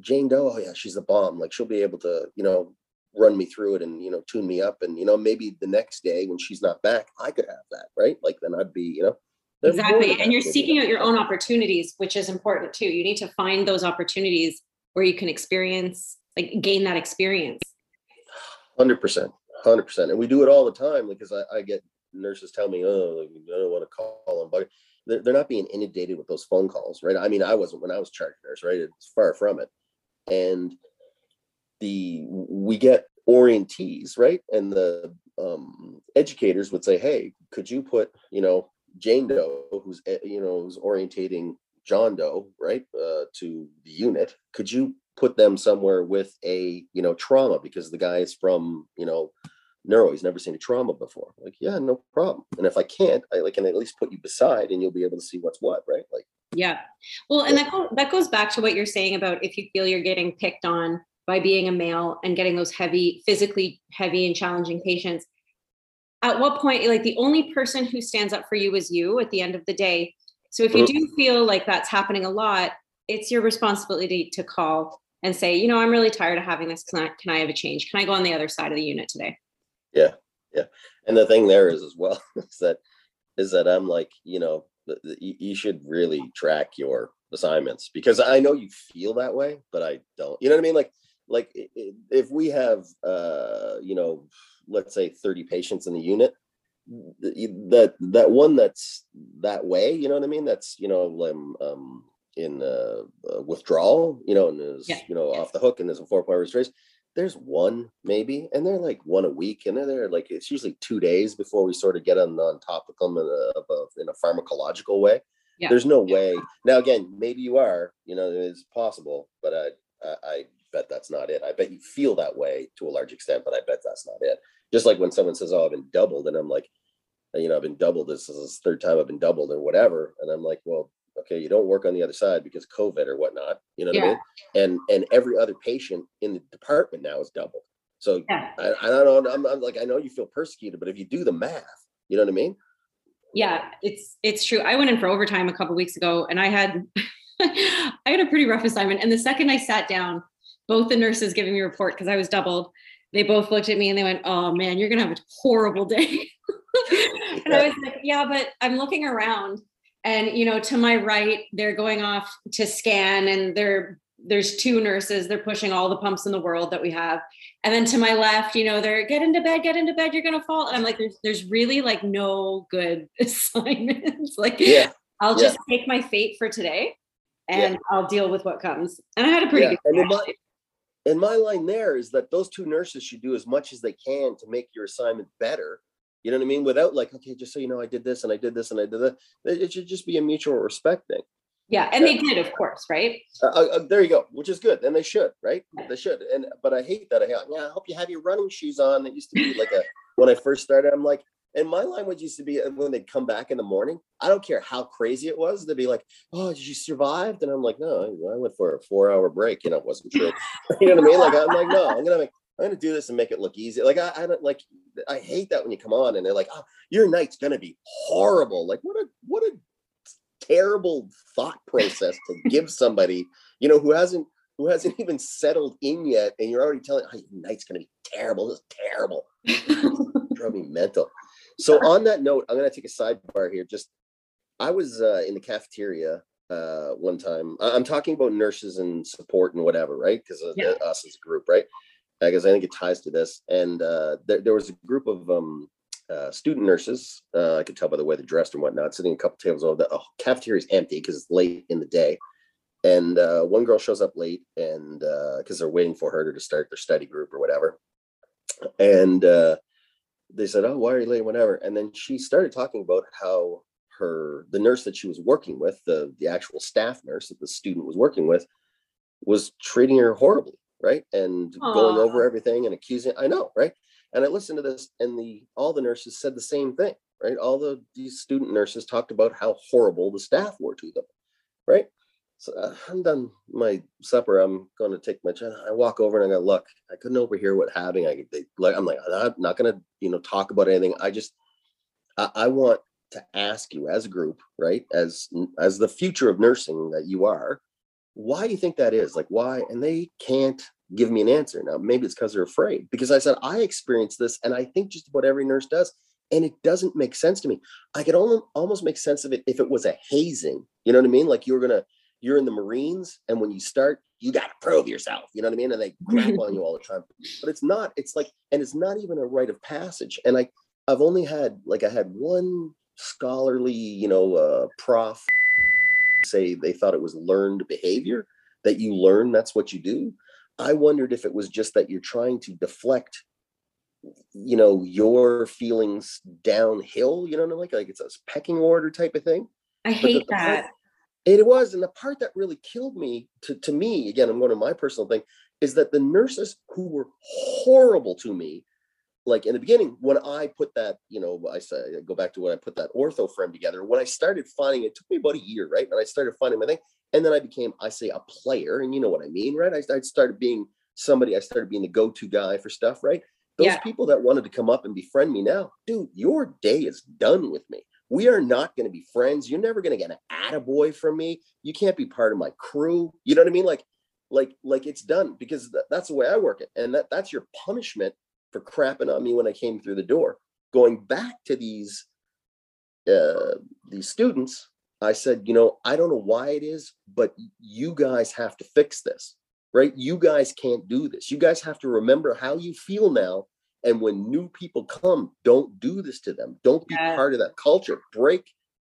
Speaker 3: Jane Doe, oh yeah, she's the bomb. Like she'll be able to, you know, run me through it and, you know, tune me up. And, you know, maybe the next day when she's not back, I could have that, right? Like then I'd be, you know,
Speaker 2: exactly. And you're seeking out your own opportunities, which is important too. You need to find those opportunities where you can experience, like gain that experience.
Speaker 3: 100%. 100%. And we do it all the time because I, I get nurses tell me, oh, I don't want to call them, but they're, they're not being inundated with those phone calls, right? I mean, I wasn't when I was charge nurse, right? It's far from it. And the we get orientees, right? And the um, educators would say, hey, could you put, you know, Jane Doe, who's eh, you know, who's orientating John Doe, right, uh, to the unit, could you put them somewhere with a you know trauma because the guy is from you know neuro. He's never seen a trauma before. Like, yeah, no problem. And if I can't, I like can at least put you beside, and you'll be able to see what's what, right? Like,
Speaker 2: yeah. Well, and that go, that goes back to what you're saying about if you feel you're getting picked on by being a male and getting those heavy, physically heavy and challenging patients. At what point, like the only person who stands up for you is you at the end of the day. So if you do feel like that's happening a lot, it's your responsibility to call and say, you know, I'm really tired of having this. Can I, can I have a change? Can I go on the other side of the unit today?
Speaker 3: Yeah, yeah. And the thing there is as well is that is that I'm like, you know, you should really track your assignments because I know you feel that way, but I don't. You know what I mean? Like, like if we have, uh, you know, let's say 30 patients in the unit, that that one that's that way, you know what I mean? That's you know, um, um in uh, uh, withdrawal, you know, and is yeah. you know off the hook, and there's a four point restoration there's one maybe, and they're like one a week, and they're there like it's usually two days before we sort of get on on top of them in a, in a pharmacological way. Yeah. There's no way. Now again, maybe you are, you know, it's possible, but I, I, I bet that's not it. I bet you feel that way to a large extent, but I bet that's not it. Just like when someone says, "Oh, I've been doubled," and I'm like, uh, you know, I've been doubled. This is the third time I've been doubled, or whatever, and I'm like, well, okay you don't work on the other side because covid or whatnot you know what yeah. i mean and and every other patient in the department now is doubled so yeah. I, I don't know I'm, I'm like i know you feel persecuted but if you do the math you know what i mean
Speaker 2: yeah it's it's true i went in for overtime a couple weeks ago and i had i had a pretty rough assignment and the second i sat down both the nurses giving me a report because i was doubled they both looked at me and they went oh man you're gonna have a horrible day. And i was like yeah but i'm looking around and you know to my right they're going off to scan and they're there's two nurses they're pushing all the pumps in the world that we have. And then to my left you know they're get into bed get into bed you're gonna fall. And i'm like there's there's really like no good assignments. Like yeah. I'll just take my fate for today and yeah. i'll deal with what comes. And i had a pretty yeah. good
Speaker 3: and and my line there is that those two nurses should do as much as they can to make your assignment better you know what I mean? Without like, okay, just so you know, I did this and I did this and I did that. It should just be a mutual respect thing.
Speaker 2: Yeah, and they did, of course, right?
Speaker 3: Uh, uh, uh, there you go, which is good, and they should, right? Yeah. They should. And but I hate that. I hate, yeah, I hope you have your running shoes on. That used to be like a when I first started. I'm like, and my language used to be uh, when they'd come back in the morning. I don't care how crazy it was. They'd be like, "Oh, did you survive?" And I'm like, "No, I went for a four hour break. You know, it wasn't true. you know what I mean? Like I'm like, no, I'm gonna make I'm gonna do this and make it look easy. Like I, I don't like I hate that when you come on and they're like, oh, your night's gonna be horrible. Like what a what a terrible thought process to give somebody, you know, who hasn't who hasn't even settled in yet, and you're already telling, oh, your night's gonna be terrible. This is terrible. Drove me mental. So on that note, I'm gonna take a sidebar here. Just I was uh, in the cafeteria uh, one time. I'm talking about nurses and support and whatever, right? Because yeah. us as a group, right? because I think it ties to this. And uh, there, there, was a group of um, uh, student nurses. Uh, I could tell by the way they're dressed and whatnot, sitting a couple tables over. The oh, cafeteria is empty because it's late in the day. And uh, one girl shows up late, and because uh, they're waiting for her to start their study group or whatever. And uh, they said, "Oh, why are you late?" Whatever. And then she started talking about how her the nurse that she was working with, the the actual staff nurse that the student was working with, was treating her horribly right? And Aww. going over everything and accusing. I know, right? And I listened to this, and the all the nurses said the same thing, right? All the these student nurses talked about how horrible the staff were to them, right? So uh, I'm done my supper. I'm going to take my. I walk over and I go, look, I couldn't overhear what happening. I they, like I'm like I'm not going to you know talk about anything. I just I, I want to ask you as a group, right? As as the future of nursing that you are, why do you think that is? Like, why? And they can't give me an answer. Now, maybe it's because they're afraid. Because I said, I experienced this, and I think just about every nurse does. And it doesn't make sense to me. I could almost make sense of it if it was a hazing. You know what I mean? Like you're gonna, you're in the Marines, and when you start, you got to prove yourself. You know what I mean? And they crap on you all the time. But it's not. It's like, and it's not even a rite of passage. And I, I've only had like I had one scholarly, you know, uh, prof say they thought it was learned behavior that you learn that's what you do i wondered if it was just that you're trying to deflect you know your feelings downhill you know what I mean? like like it's a pecking order type of thing
Speaker 2: i hate that
Speaker 3: it was and the part that really killed me to, to me again i'm going to my personal thing is that the nurses who were horrible to me like in the beginning, when I put that, you know, I say I go back to when I put that ortho frame together. When I started finding it took me about a year, right? And I started finding my thing, and then I became, I say, a player, and you know what I mean, right? I, I started being somebody. I started being the go-to guy for stuff, right? Those yeah. people that wanted to come up and befriend me now, dude, your day is done with me. We are not going to be friends. You're never going to get an attaboy from me. You can't be part of my crew. You know what I mean? Like, like, like it's done because th- that's the way I work it, and that that's your punishment for crapping on me when I came through the door. Going back to these uh, these students, I said, you know, I don't know why it is, but you guys have to fix this right? You guys can't do this. You guys have to remember how you feel now. And when new people come, don't do this to them. Don't be yeah. part of that culture. Break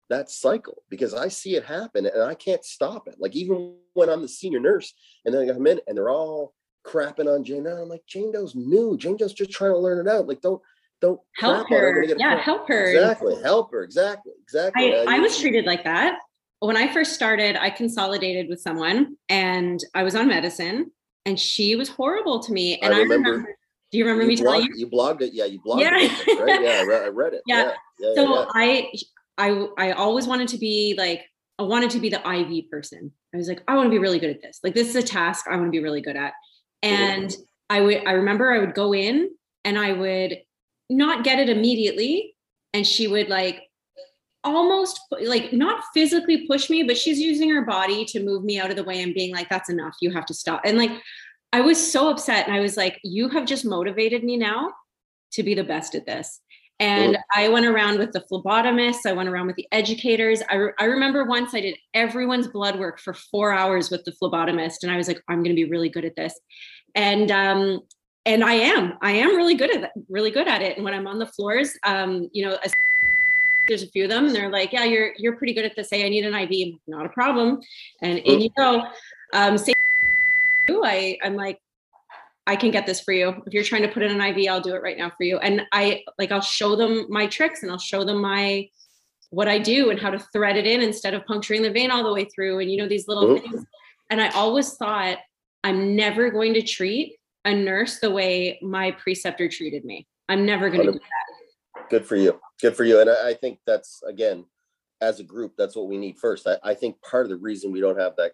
Speaker 3: that cycle because I see it happen and I can't stop it. Like even when I'm the senior nurse and then I come in and they're all crapping on Jane Doe. I'm like, Jane Doe's new. Jane Doe's just trying to learn it out. Like, don't don't
Speaker 2: help her. her. Yeah, help her.
Speaker 3: Exactly. Help her. Exactly. Exactly.
Speaker 2: I, I was treated like that when I first started, I consolidated with someone and I was on medicine and she was horrible to me. And I remember, I remember do you remember you me
Speaker 3: blogged,
Speaker 2: telling you?
Speaker 3: You blogged it. Yeah, you blogged yeah. it. Right? Yeah, I read, I read it.
Speaker 2: Yeah. yeah. yeah so I, I, I always wanted to be like, I wanted to be the IV person. I was like, I want to be really good at this. Like, this is a task I want to be really good at. And I would, I remember I would go in and I would not get it immediately. And she would like almost like not physically push me, but she's using her body to move me out of the way and being like, that's enough. You have to stop. And like, I was so upset. And I was like, you have just motivated me now to be the best at this. And I went around with the phlebotomists. I went around with the educators. I, re- I remember once I did everyone's blood work for four hours with the phlebotomist. And I was like, I'm going to be really good at this. And, um, and I am, I am really good at it, really good at it. And when I'm on the floors, um, you know, a- there's a few of them and they're like yeah you're you're pretty good at this hey i need an iv not a problem and in you go um say i i'm like i can get this for you if you're trying to put in an iv i'll do it right now for you and i like i'll show them my tricks and i'll show them my what i do and how to thread it in instead of puncturing the vein all the way through and you know these little mm-hmm. things and i always thought i'm never going to treat a nurse the way my preceptor treated me i'm never going to do that
Speaker 3: good for you good for you. And I, I, think that's again, as a group, that's what we need first. I, I think part of the reason we don't have that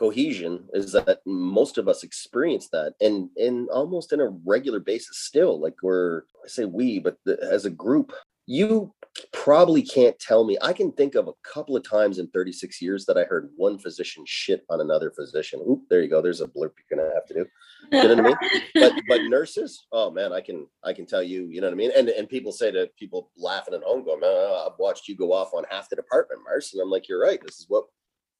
Speaker 3: cohesion is that most of us experience that and and almost in a regular basis still like we're i say we but the, as a group you probably can't tell me i can think of a couple of times in 36 years that i heard one physician shit on another physician Oop, there you go there's a blurb you're gonna have to do you know what I mean? But but nurses, oh man, I can I can tell you, you know what I mean. And and people say to people laughing at home, going, man I've watched you go off on half the department, Mars, and I'm like, you're right. This is what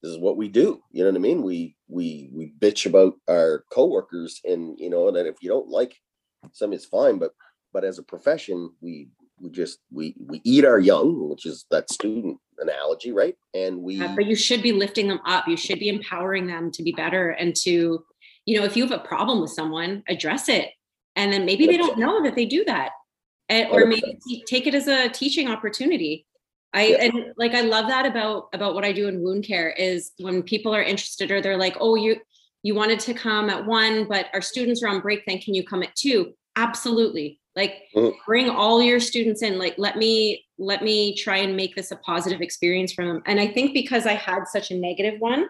Speaker 3: this is what we do. You know what I mean? We we we bitch about our coworkers, and you know, that if you don't like something, it's fine. But but as a profession, we we just we we eat our young, which is that student analogy, right? And we.
Speaker 2: Yeah, but you should be lifting them up. You should be empowering them to be better and to you know if you have a problem with someone address it and then maybe they don't know that they do that and, or maybe take it as a teaching opportunity i yeah. and like i love that about about what i do in wound care is when people are interested or they're like oh you you wanted to come at one but our students are on break then can you come at two absolutely like mm-hmm. bring all your students in like let me let me try and make this a positive experience for them and i think because i had such a negative one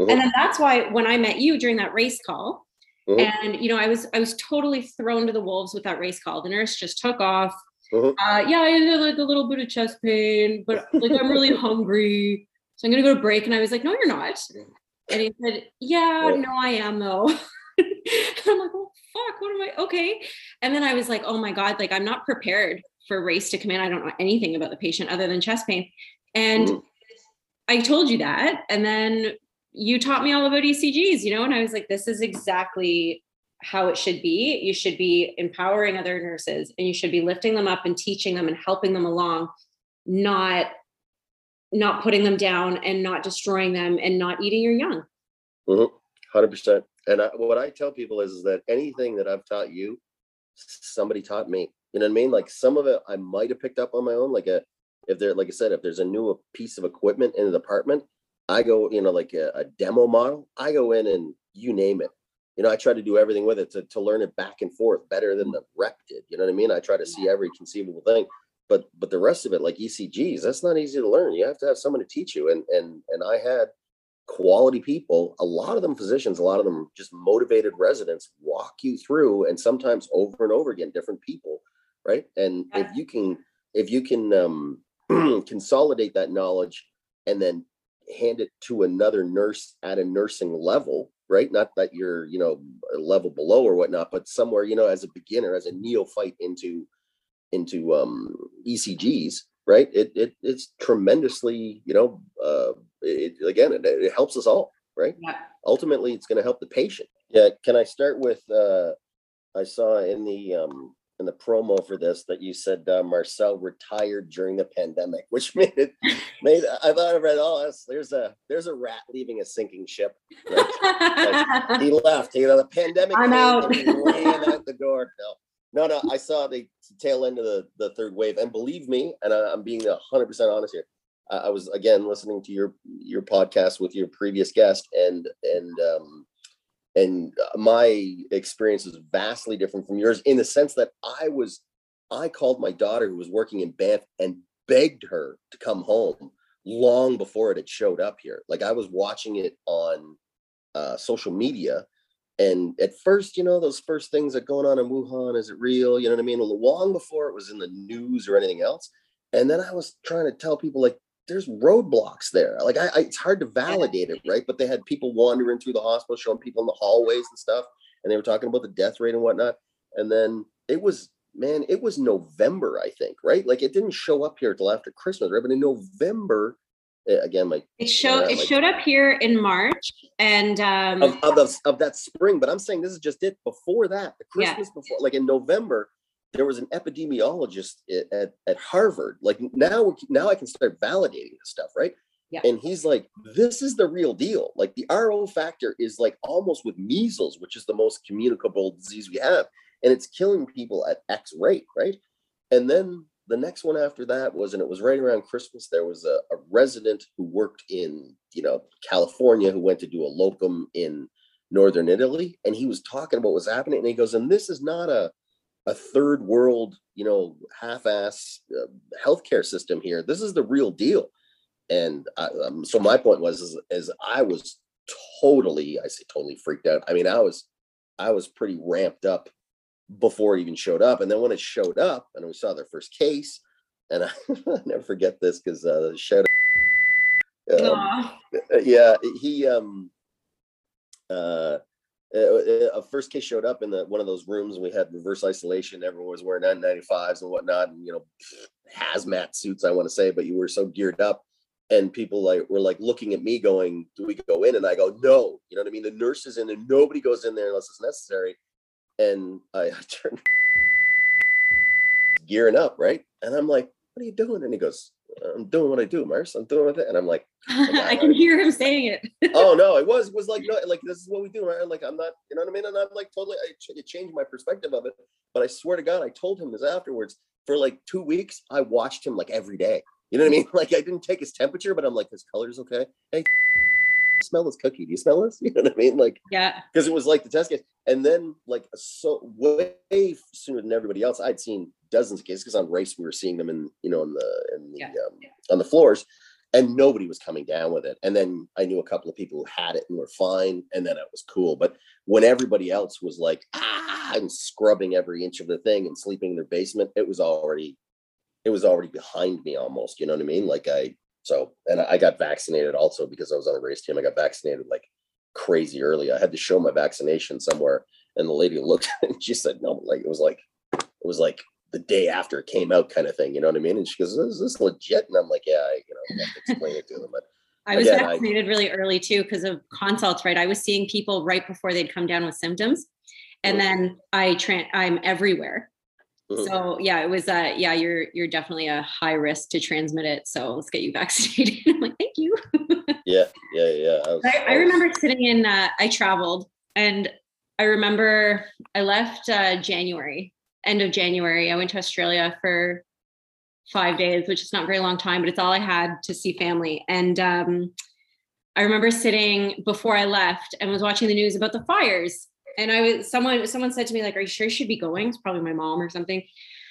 Speaker 2: Mm-hmm. And then that's why when I met you during that race call, mm-hmm. and you know, I was I was totally thrown to the wolves with that race call. The nurse just took off. Mm-hmm. Uh, yeah, I had like a little bit of chest pain, but like I'm really hungry, so I'm gonna go to break. And I was like, no, you're not. And he said, yeah, yeah. no, I am though. and I'm like, oh fuck, what am I? Okay. And then I was like, oh my god, like I'm not prepared for race to come in. I don't know anything about the patient other than chest pain. And mm-hmm. I told you that. And then you taught me all about ECGs, you know, and I was like, this is exactly how it should be. You should be empowering other nurses and you should be lifting them up and teaching them and helping them along, not not putting them down and not destroying them and not eating your young.
Speaker 3: Mm-hmm. 100%. And I, what I tell people is, is that anything that I've taught you, somebody taught me. You know what I mean? Like some of it I might have picked up on my own. Like a, if there, like I said, if there's a new piece of equipment in the department, I go, you know, like a, a, demo model. I go in and you name it. You know, I try to do everything with it to, to learn it back and forth better than the rep did. You know what I mean? I try to see every conceivable thing, but but the rest of it, like ECGs, that's not easy to learn. You have to have someone to teach you. And and and I had quality people, a lot of them physicians, a lot of them just motivated residents walk you through and sometimes over and over again, different people, right? And if you can if you can um consolidate that knowledge and then hand it to another nurse at a nursing level right? Not that you're you know a level below or whatnot but somewhere you know as a beginner as a neophyte into into um ecgs right? It, it it's tremendously you know uh it, again it, it helps us all right?
Speaker 2: Yeah.
Speaker 3: ultimately it's going to help the patient. Yeah can i start with uh i saw in the um in the promo for this that you said uh, marcel retired during the pandemic which made it made i thought i read oh this. there's a there's a rat leaving a sinking ship right? he left you know the pandemic
Speaker 2: I'm out.
Speaker 3: and out the door no no no i saw the tail end of the the third wave and believe me and I, i'm being 100% honest here I, I was again listening to your your podcast with your previous guest and and um and my experience is vastly different from yours in the sense that i was i called my daughter who was working in banff and begged her to come home long before it had showed up here. Like i was watching it on uh, social media and at first you know those first things that going on in wuhan is it real? You know what i mean? Long before it was in the news or anything else. And then i was trying to tell people like there's roadblocks there. Like I, I it's hard to validate it right? But they had people wandering through the hospital showing people in the hallways and stuff and they were talking about the death rate and whatnot. And then it was man it was november i think right? Like it didn't show up here till after christmas right? But in november eh, again my
Speaker 2: it showed it
Speaker 3: like-
Speaker 2: showed up here in march and um
Speaker 3: of, of, the, of that spring, but I'm saying this is just it. Before that, the
Speaker 2: Yeah.
Speaker 3: Christmas before, like in November, there was an epidemiologist at, at, Harvard. Like now, now I can start validating this stuff, right?
Speaker 2: Yeah.
Speaker 3: And he's like, this is the real deal. Like the R0 factor is like almost with measles, which is the most communicable disease we have, and it's killing people at X rate, right? And then the next one after that was, and it was right around Christmas, there was a, a resident who worked in, you know, California who went to do a locum in northern Italy, and he was talking about what was happening, and he goes, and this is not a a third world, you know, half-ass uh, healthcare system here. This is the real deal. And I, um, so my point was, is, is I was totally, I say totally freaked out. I mean, I was, I was pretty ramped up before it even showed up. And then when it showed up and we saw their first case, and I never forget this because uh, shout out, um, uh, yeah, he um uh a a first case showed up in the one of those rooms and we had reverse isolation. Everyone was wearing n95s and whatnot and you know hazmat suits i want to say but you were so geared up. And people like were like looking at me going do we go in? And i go no. You know what i mean? The nurse is in and nobody goes in there unless it's necessary. And i, I gearing up right? And i'm like what are you doing? And he goes i'm doing what i do mars i'm doing with it and i'm like
Speaker 2: i oh can hear him saying it
Speaker 3: oh no, it was it was like no, like this is what we do, right? Like I'm not, you know what I mean? And I'm like totally, I it changed my perspective of it. But I swear to God, I told him this afterwards. For like two weeks, I watched him like every day. You know what I mean? Like I didn't take his temperature, but I'm like, his color's okay. Hey, smell this cookie. Do you smell this? You know what I mean? Like
Speaker 2: yeah
Speaker 3: because it was like the test case. And then like so way sooner than everybody else, I'd seen dozens of cases because on race we were seeing them in you know in the in the
Speaker 2: Yeah,
Speaker 3: um, on the floors, and nobody was coming down with it. And then I knew a couple of people who had it and were fine, and then it was cool. But when everybody else was like ah and scrubbing every inch of the thing and sleeping in their basement, it was already it was already behind me almost. You know what I mean? Like I so and I got vaccinated also because I was on the race team. I got vaccinated like crazy early. I had to show my vaccination somewhere, and the lady looked and she said, "No, like it was like it was like the day after it came out, kind of thing." You know what I mean? And she goes, "Is this legit?" And I'm like, "Yeah, I, you know, I have to explain it to them." But
Speaker 2: I was
Speaker 3: Again, I-
Speaker 2: vaccinated really early too because of consults, right? I was seeing people right before they'd come down with symptoms. And
Speaker 3: Mhm.
Speaker 2: then I tra- I'm everywhere. So yeah, it was uh yeah, you're you're definitely a high risk to transmit it. So let's get you vaccinated. I'm like, thank you.
Speaker 3: yeah, yeah, yeah. I, was,
Speaker 2: I, I remember sitting in uh I traveled and I remember I left uh January, end of January. I went to Australia for five days, which is not very long time, but it's all I had to see family. And um, I remember sitting before I left and was watching the news about the fires and I was someone someone said to me like, "Are you sure you should be going?" It's probably my mom or something.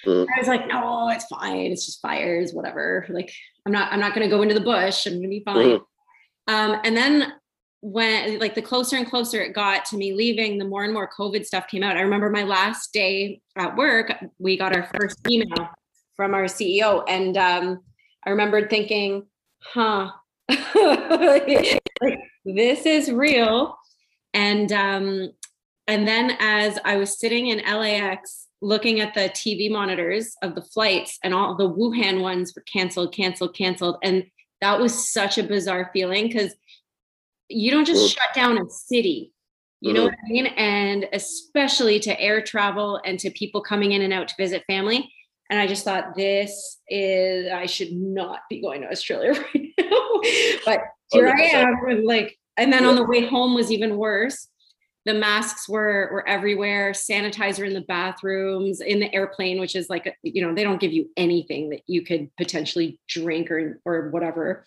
Speaker 2: Mm-hmm. I was like, "No, it's fine. It's just fires, whatever. Like, I'm not I'm not going to go into the bush. I'm going to be fine." Mm-hmm. Um, and then when like the closer and closer it got to me leaving, the more and more COVID stuff came out. I remember my last day at work, we got our first email from our CEO, and um, I remembered thinking, "Huh." like, this is real and um, and then as I was sitting in LAX looking at the TV monitors of the flights and all the Wuhan ones were canceled, canceled, canceled. And that was such a bizarre feeling because you don't just shut down a city. You know what I mean? And especially to air travel and to people coming in and out to visit family. And I just thought, this is, I should not be going to Australia right now. but here 100%. I am, like, and then on the way home was even worse the masks were were everywhere sanitizer in the bathrooms in the airplane which is like you know they don't give you anything that you could potentially drink or or whatever.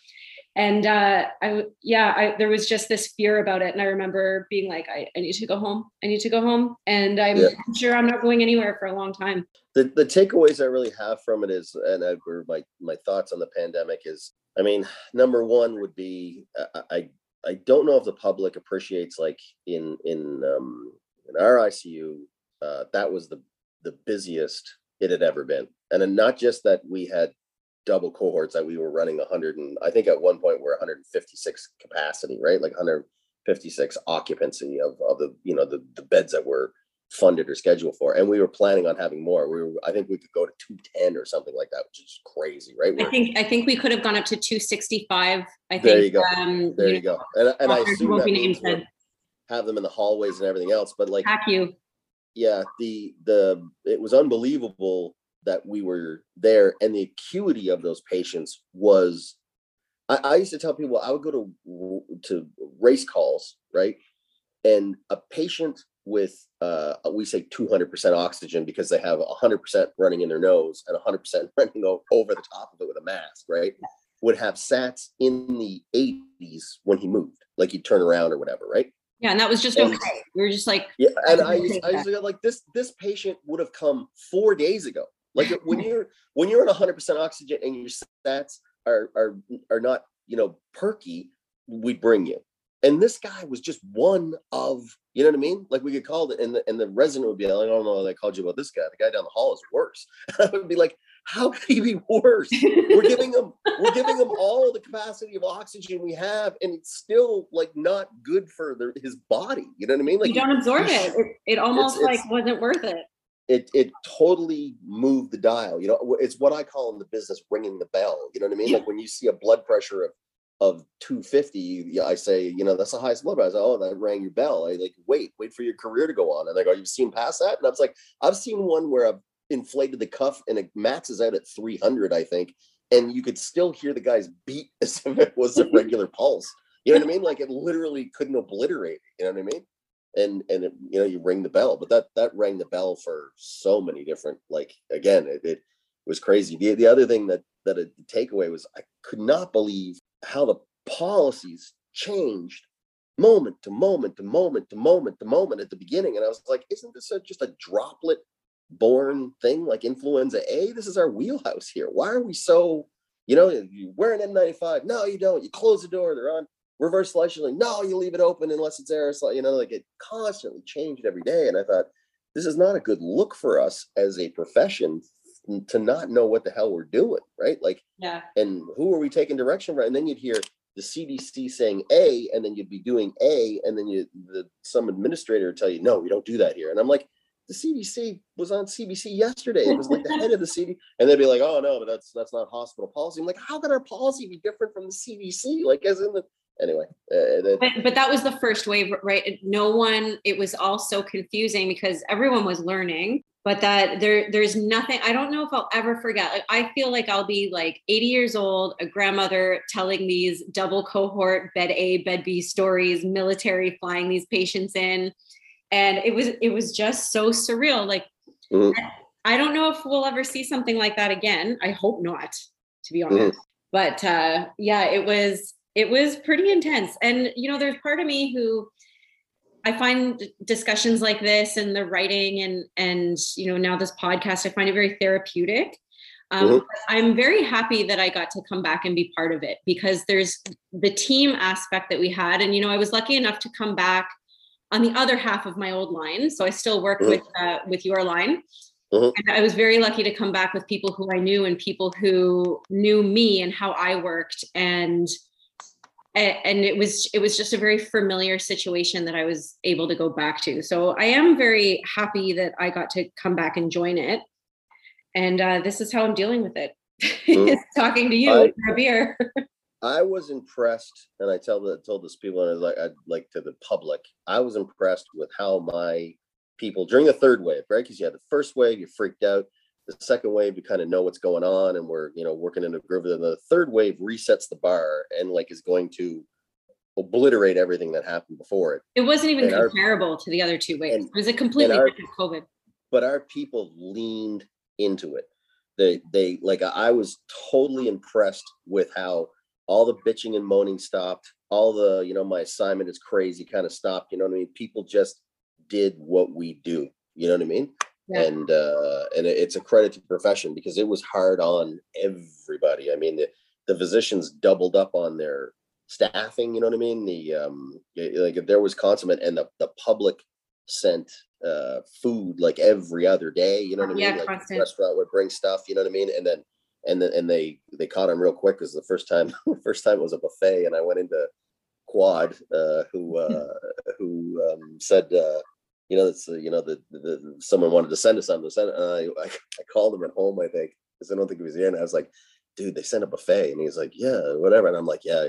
Speaker 2: And uh i yeah I, there was just this fear about it. And i remember being like i, I need to go home. I need to go home. And i'm yeah. sure i'm not going anywhere for a long time.
Speaker 3: The, the takeaways i really have from it is and I, my my thoughts on the pandemic is i mean number one would be I, I I don't know if the public appreciates like in in um, in our ICU uh, that was the the busiest it had ever been, and then not just that we had double cohorts that we were running 100 and I think at one point we're 156 capacity, right? Like 156 occupancy of of the you know the the beds that were funded or scheduled for. And we were planning on having more. We were, I think we could go to 210 or something like that, which is crazy, right?
Speaker 2: We're, I think I think we could have gone up to 265. I think
Speaker 3: there you go. Um, there you, you know, go. And, and I assume that have them in the hallways and everything else. But like
Speaker 2: Hack you.
Speaker 3: Yeah, the the it was unbelievable that we were there and the acuity of those patients was I, I used to tell people I would go to to race calls, right? And a patient with uh, we say 200% oxygen because they have 100% running in their nose and 100% running over the top of it with a mask, right? Would have sats in the 80s when he moved, like he'd turn around or whatever, right?
Speaker 2: Yeah, and that was just and, okay. We were just like,
Speaker 3: yeah, and I, used, I used to go like this. This patient would have come four days ago. Like when you're when you're at 100% oxygen and your stats are are are not you know perky, we bring you and this guy was just one of you know what I mean? Like we could call it, and the and the resident would be like, I don't know, they called you about this guy. The guy down the hall is worse. I would be like, how could he be worse? we're giving him we're giving him all the capacity of oxygen we have, and it's still like not good for the, his body. You know what I mean? Like
Speaker 2: you don't absorb it. it. It almost it's, like it's, wasn't worth it.
Speaker 3: It it totally moved the dial. You know, it's what I call in the business ringing the bell. You know what I mean? Like when you see a blood pressure of of 250, I say, you know, that's the highest level. Oh, I say, oh, that rang your bell. I like, wait, wait for your career to go on. And they go, you've seen past that? And I was like, I've seen one where I've inflated the cuff and it maxes out at 300, I think. And you could still hear the guy's beat as if it was a regular pulse. You know what I mean? Like it literally couldn't obliterate. You know what I mean? And and it, you know you ring the bell, but that that rang the bell for so many different. Like again, it, it was crazy. The the other thing that that a takeaway was I could not believe how the policies changed moment to moment to moment to moment to moment at the beginning. And I was like, isn't this a, just a droplet borne thing like influenza A? This is our wheelhouse here. Why are we so, you know, you wear an N95? No, you don't. You close the door, they're on reverse scheduling. No, you leave it open unless it's aerosol. You know, like it constantly changed every day. And I thought, this is not a good look for us as a profession to not know what the hell we're doing, right? Like,
Speaker 2: yeah.
Speaker 3: And who are we taking direction from? And then you'd hear the CDC saying A, and then you'd be doing A, and then you the some administrator would tell you, no, we don't do that here. And I'm like, the CDC was on CBC yesterday. It was like the head of the CDC, and they'd be like, oh no, but that's that's not hospital policy. I'm like, how could our policy be different from the CDC? Like, as in the anyway. Uh,
Speaker 2: but, but that was the first wave, right? No one. It was all so confusing because everyone was learning but that there there's nothing i don't know if i'll ever forget like i feel like i'll be like 80 years old a grandmother telling these double cohort bed a bed b stories military flying these patients in and it was it was just so surreal like mm-hmm. I, don't know if we'll ever see something like that again i hope not to be honest mm-hmm. but uh yeah it was it was pretty intense and you know there's part of me who I find discussions like this and the writing and and you know now this podcast, I find it very therapeutic. Um, mm-hmm. I'm very happy that I got to come back and be part of it because there's the team aspect that we had, and you know I was lucky enough to come back on the other half of my old line, so I still work mm-hmm. with uh, with your line. Mm-hmm. And I was very lucky to come back with people who I knew and people who knew me and how I worked and and it was it was just a very familiar situation that I was able to go back to. So I am very happy that I got to come back and join it. And uh, this is how I'm dealing with it. Mm. Talking to you I, for a beer.
Speaker 3: I was impressed, and I tell the told this people, and I like I like to the public. I was impressed with how my people during the third wave, right? Because you had the first wave, you freaked out. The second wave, you kind of know what's going on, and we're you know working in a groove. And the third wave resets the bar and like is going to obliterate everything that happened before it.
Speaker 2: It wasn't even and comparable our, to the other two waves. And, it was a completely our, different COVID.
Speaker 3: But our people leaned into it. They they like I was totally impressed with how all the bitching and moaning stopped. All the you know my assignment is crazy kind of stopped. You know what I mean? People just did what we do. You know what I mean? Yeah. And uh, and it's a credit to profession because it was hard on everybody. I mean, the, the physicians doubled up on their staffing. You know what I mean? The um, like if there was consummate and the the public sent uh food like every other day. You know what I
Speaker 2: yeah,
Speaker 3: mean? Like
Speaker 2: constant.
Speaker 3: restaurant would bring stuff. You know what I mean? And then and then and they they caught him real quick because the first time first time it was a buffet and I went into Quad uh, who uh, who um, said uh, you know, it's uh, you know the, the, someone wanted to send us something. Send, uh, I, I, I called him at home, I think, because I don't think he was here, and I was like, dude, they sent a buffet, and he's like, yeah, whatever, and I'm like, yeah,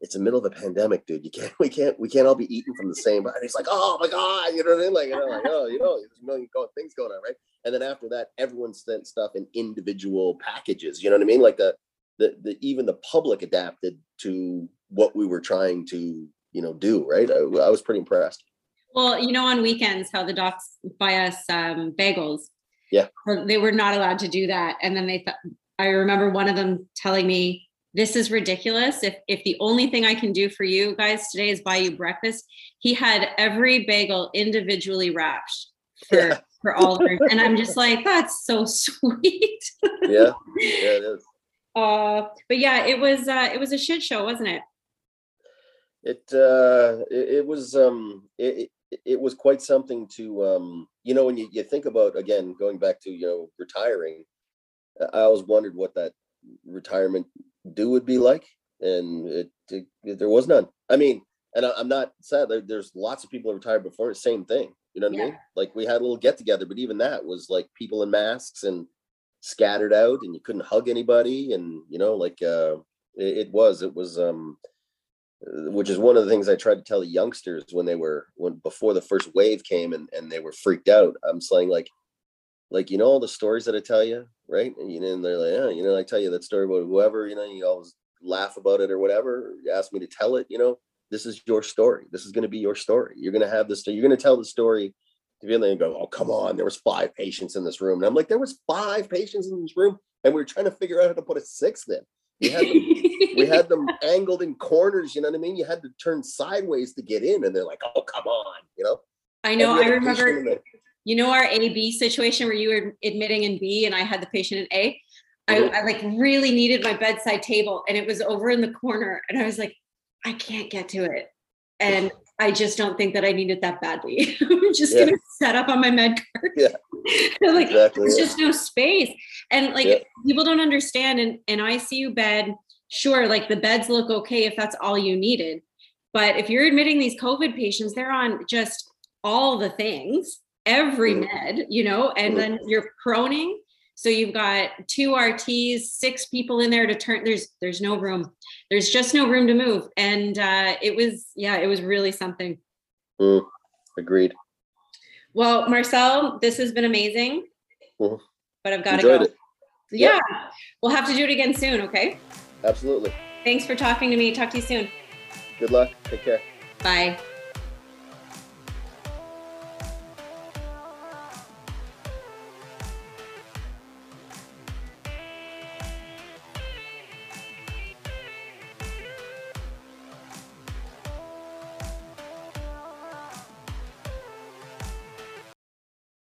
Speaker 3: it's the middle of a pandemic, dude. You can't, we can't, we can't all be eating from the same. And he's like, oh my god, you know what I mean? Like, you know, like, oh, you know, there's a million things going on, right? And then after that, everyone sent stuff in individual packages. You know what I mean? Like the, the, the even the public adapted to what we were trying to, you know, do. Right? I, I was pretty impressed.
Speaker 2: Well, you know, on weekends, how the docs buy us um, bagels.
Speaker 3: Yeah.
Speaker 2: They were not allowed to do that. And then they thought, I remember one of them telling me, this is ridiculous. If if the only thing I can do for you guys today is buy you breakfast, he had every bagel individually wrapped for yeah. for all of them. And I'm just like, that's so sweet.
Speaker 3: yeah, yeah, it is.
Speaker 2: Uh, but yeah, it was uh, it was a shit show, wasn't it?
Speaker 3: It uh, it, it was um, it, it was quite something to um, you know when you, you think about again going back to you know retiring i always wondered what that retirement do would be like and it, it, it there was none i mean and I, am not sad there, there's lots of people retired before same thing you know what yeah. i mean like we had a little get together but even that was like people in masks and scattered out and you couldn't hug anybody and you know like uh it, it was it was um which is one of the things I tried to tell the youngsters when they were when before the first wave came and, and they were freaked out. I'm saying like, like you know all the stories that I tell you, right? And you know, they're like, yeah, you know, I tell you that story about whoever, you know, you always laugh about it or whatever. You ask me to tell it, you know, this is your story. This is going to be your story. You're going to have this. You're going to tell the story to be able to go, oh come on, there was five patients in this room, and I'm like, there was five patients in this room, and we are trying to figure out how to put a sixth in. We had them, we had them angled in corners. You know what I mean? You had to turn sideways to get in, and they're like, "Oh, come on!" You know.
Speaker 2: I know. I remember. You know our A B situation where you were admitting in B and I had the patient in A. I, mm-hmm. I like really needed my bedside table, and it was over in the corner, and I was like, I can't get to it, and I just don't think that I need it that badly. I'm just yeah. gonna set up on my med card.
Speaker 3: Yeah.
Speaker 2: like exactly, there's yeah. just no space. And like yeah. people don't understand an, an ICU bed, sure, like the beds look okay if that's all you needed. But if you're admitting these COVID patients, they're on just all the things, every mm. med, you know, and mm. then you're proning so you've got two RTs, six people in there to turn. There's there's no room. There's just no room to move. And uh, it was yeah, it was really something.
Speaker 3: Mm, agreed.
Speaker 2: Well, Marcel, this has been amazing. Mm-hmm. But I've got to
Speaker 3: go. It.
Speaker 2: Yeah. Yep. We'll have to do it again soon, okay?
Speaker 3: Absolutely.
Speaker 2: Thanks for talking to me. Talk to you soon.
Speaker 3: Good luck. Take care.
Speaker 2: Bye.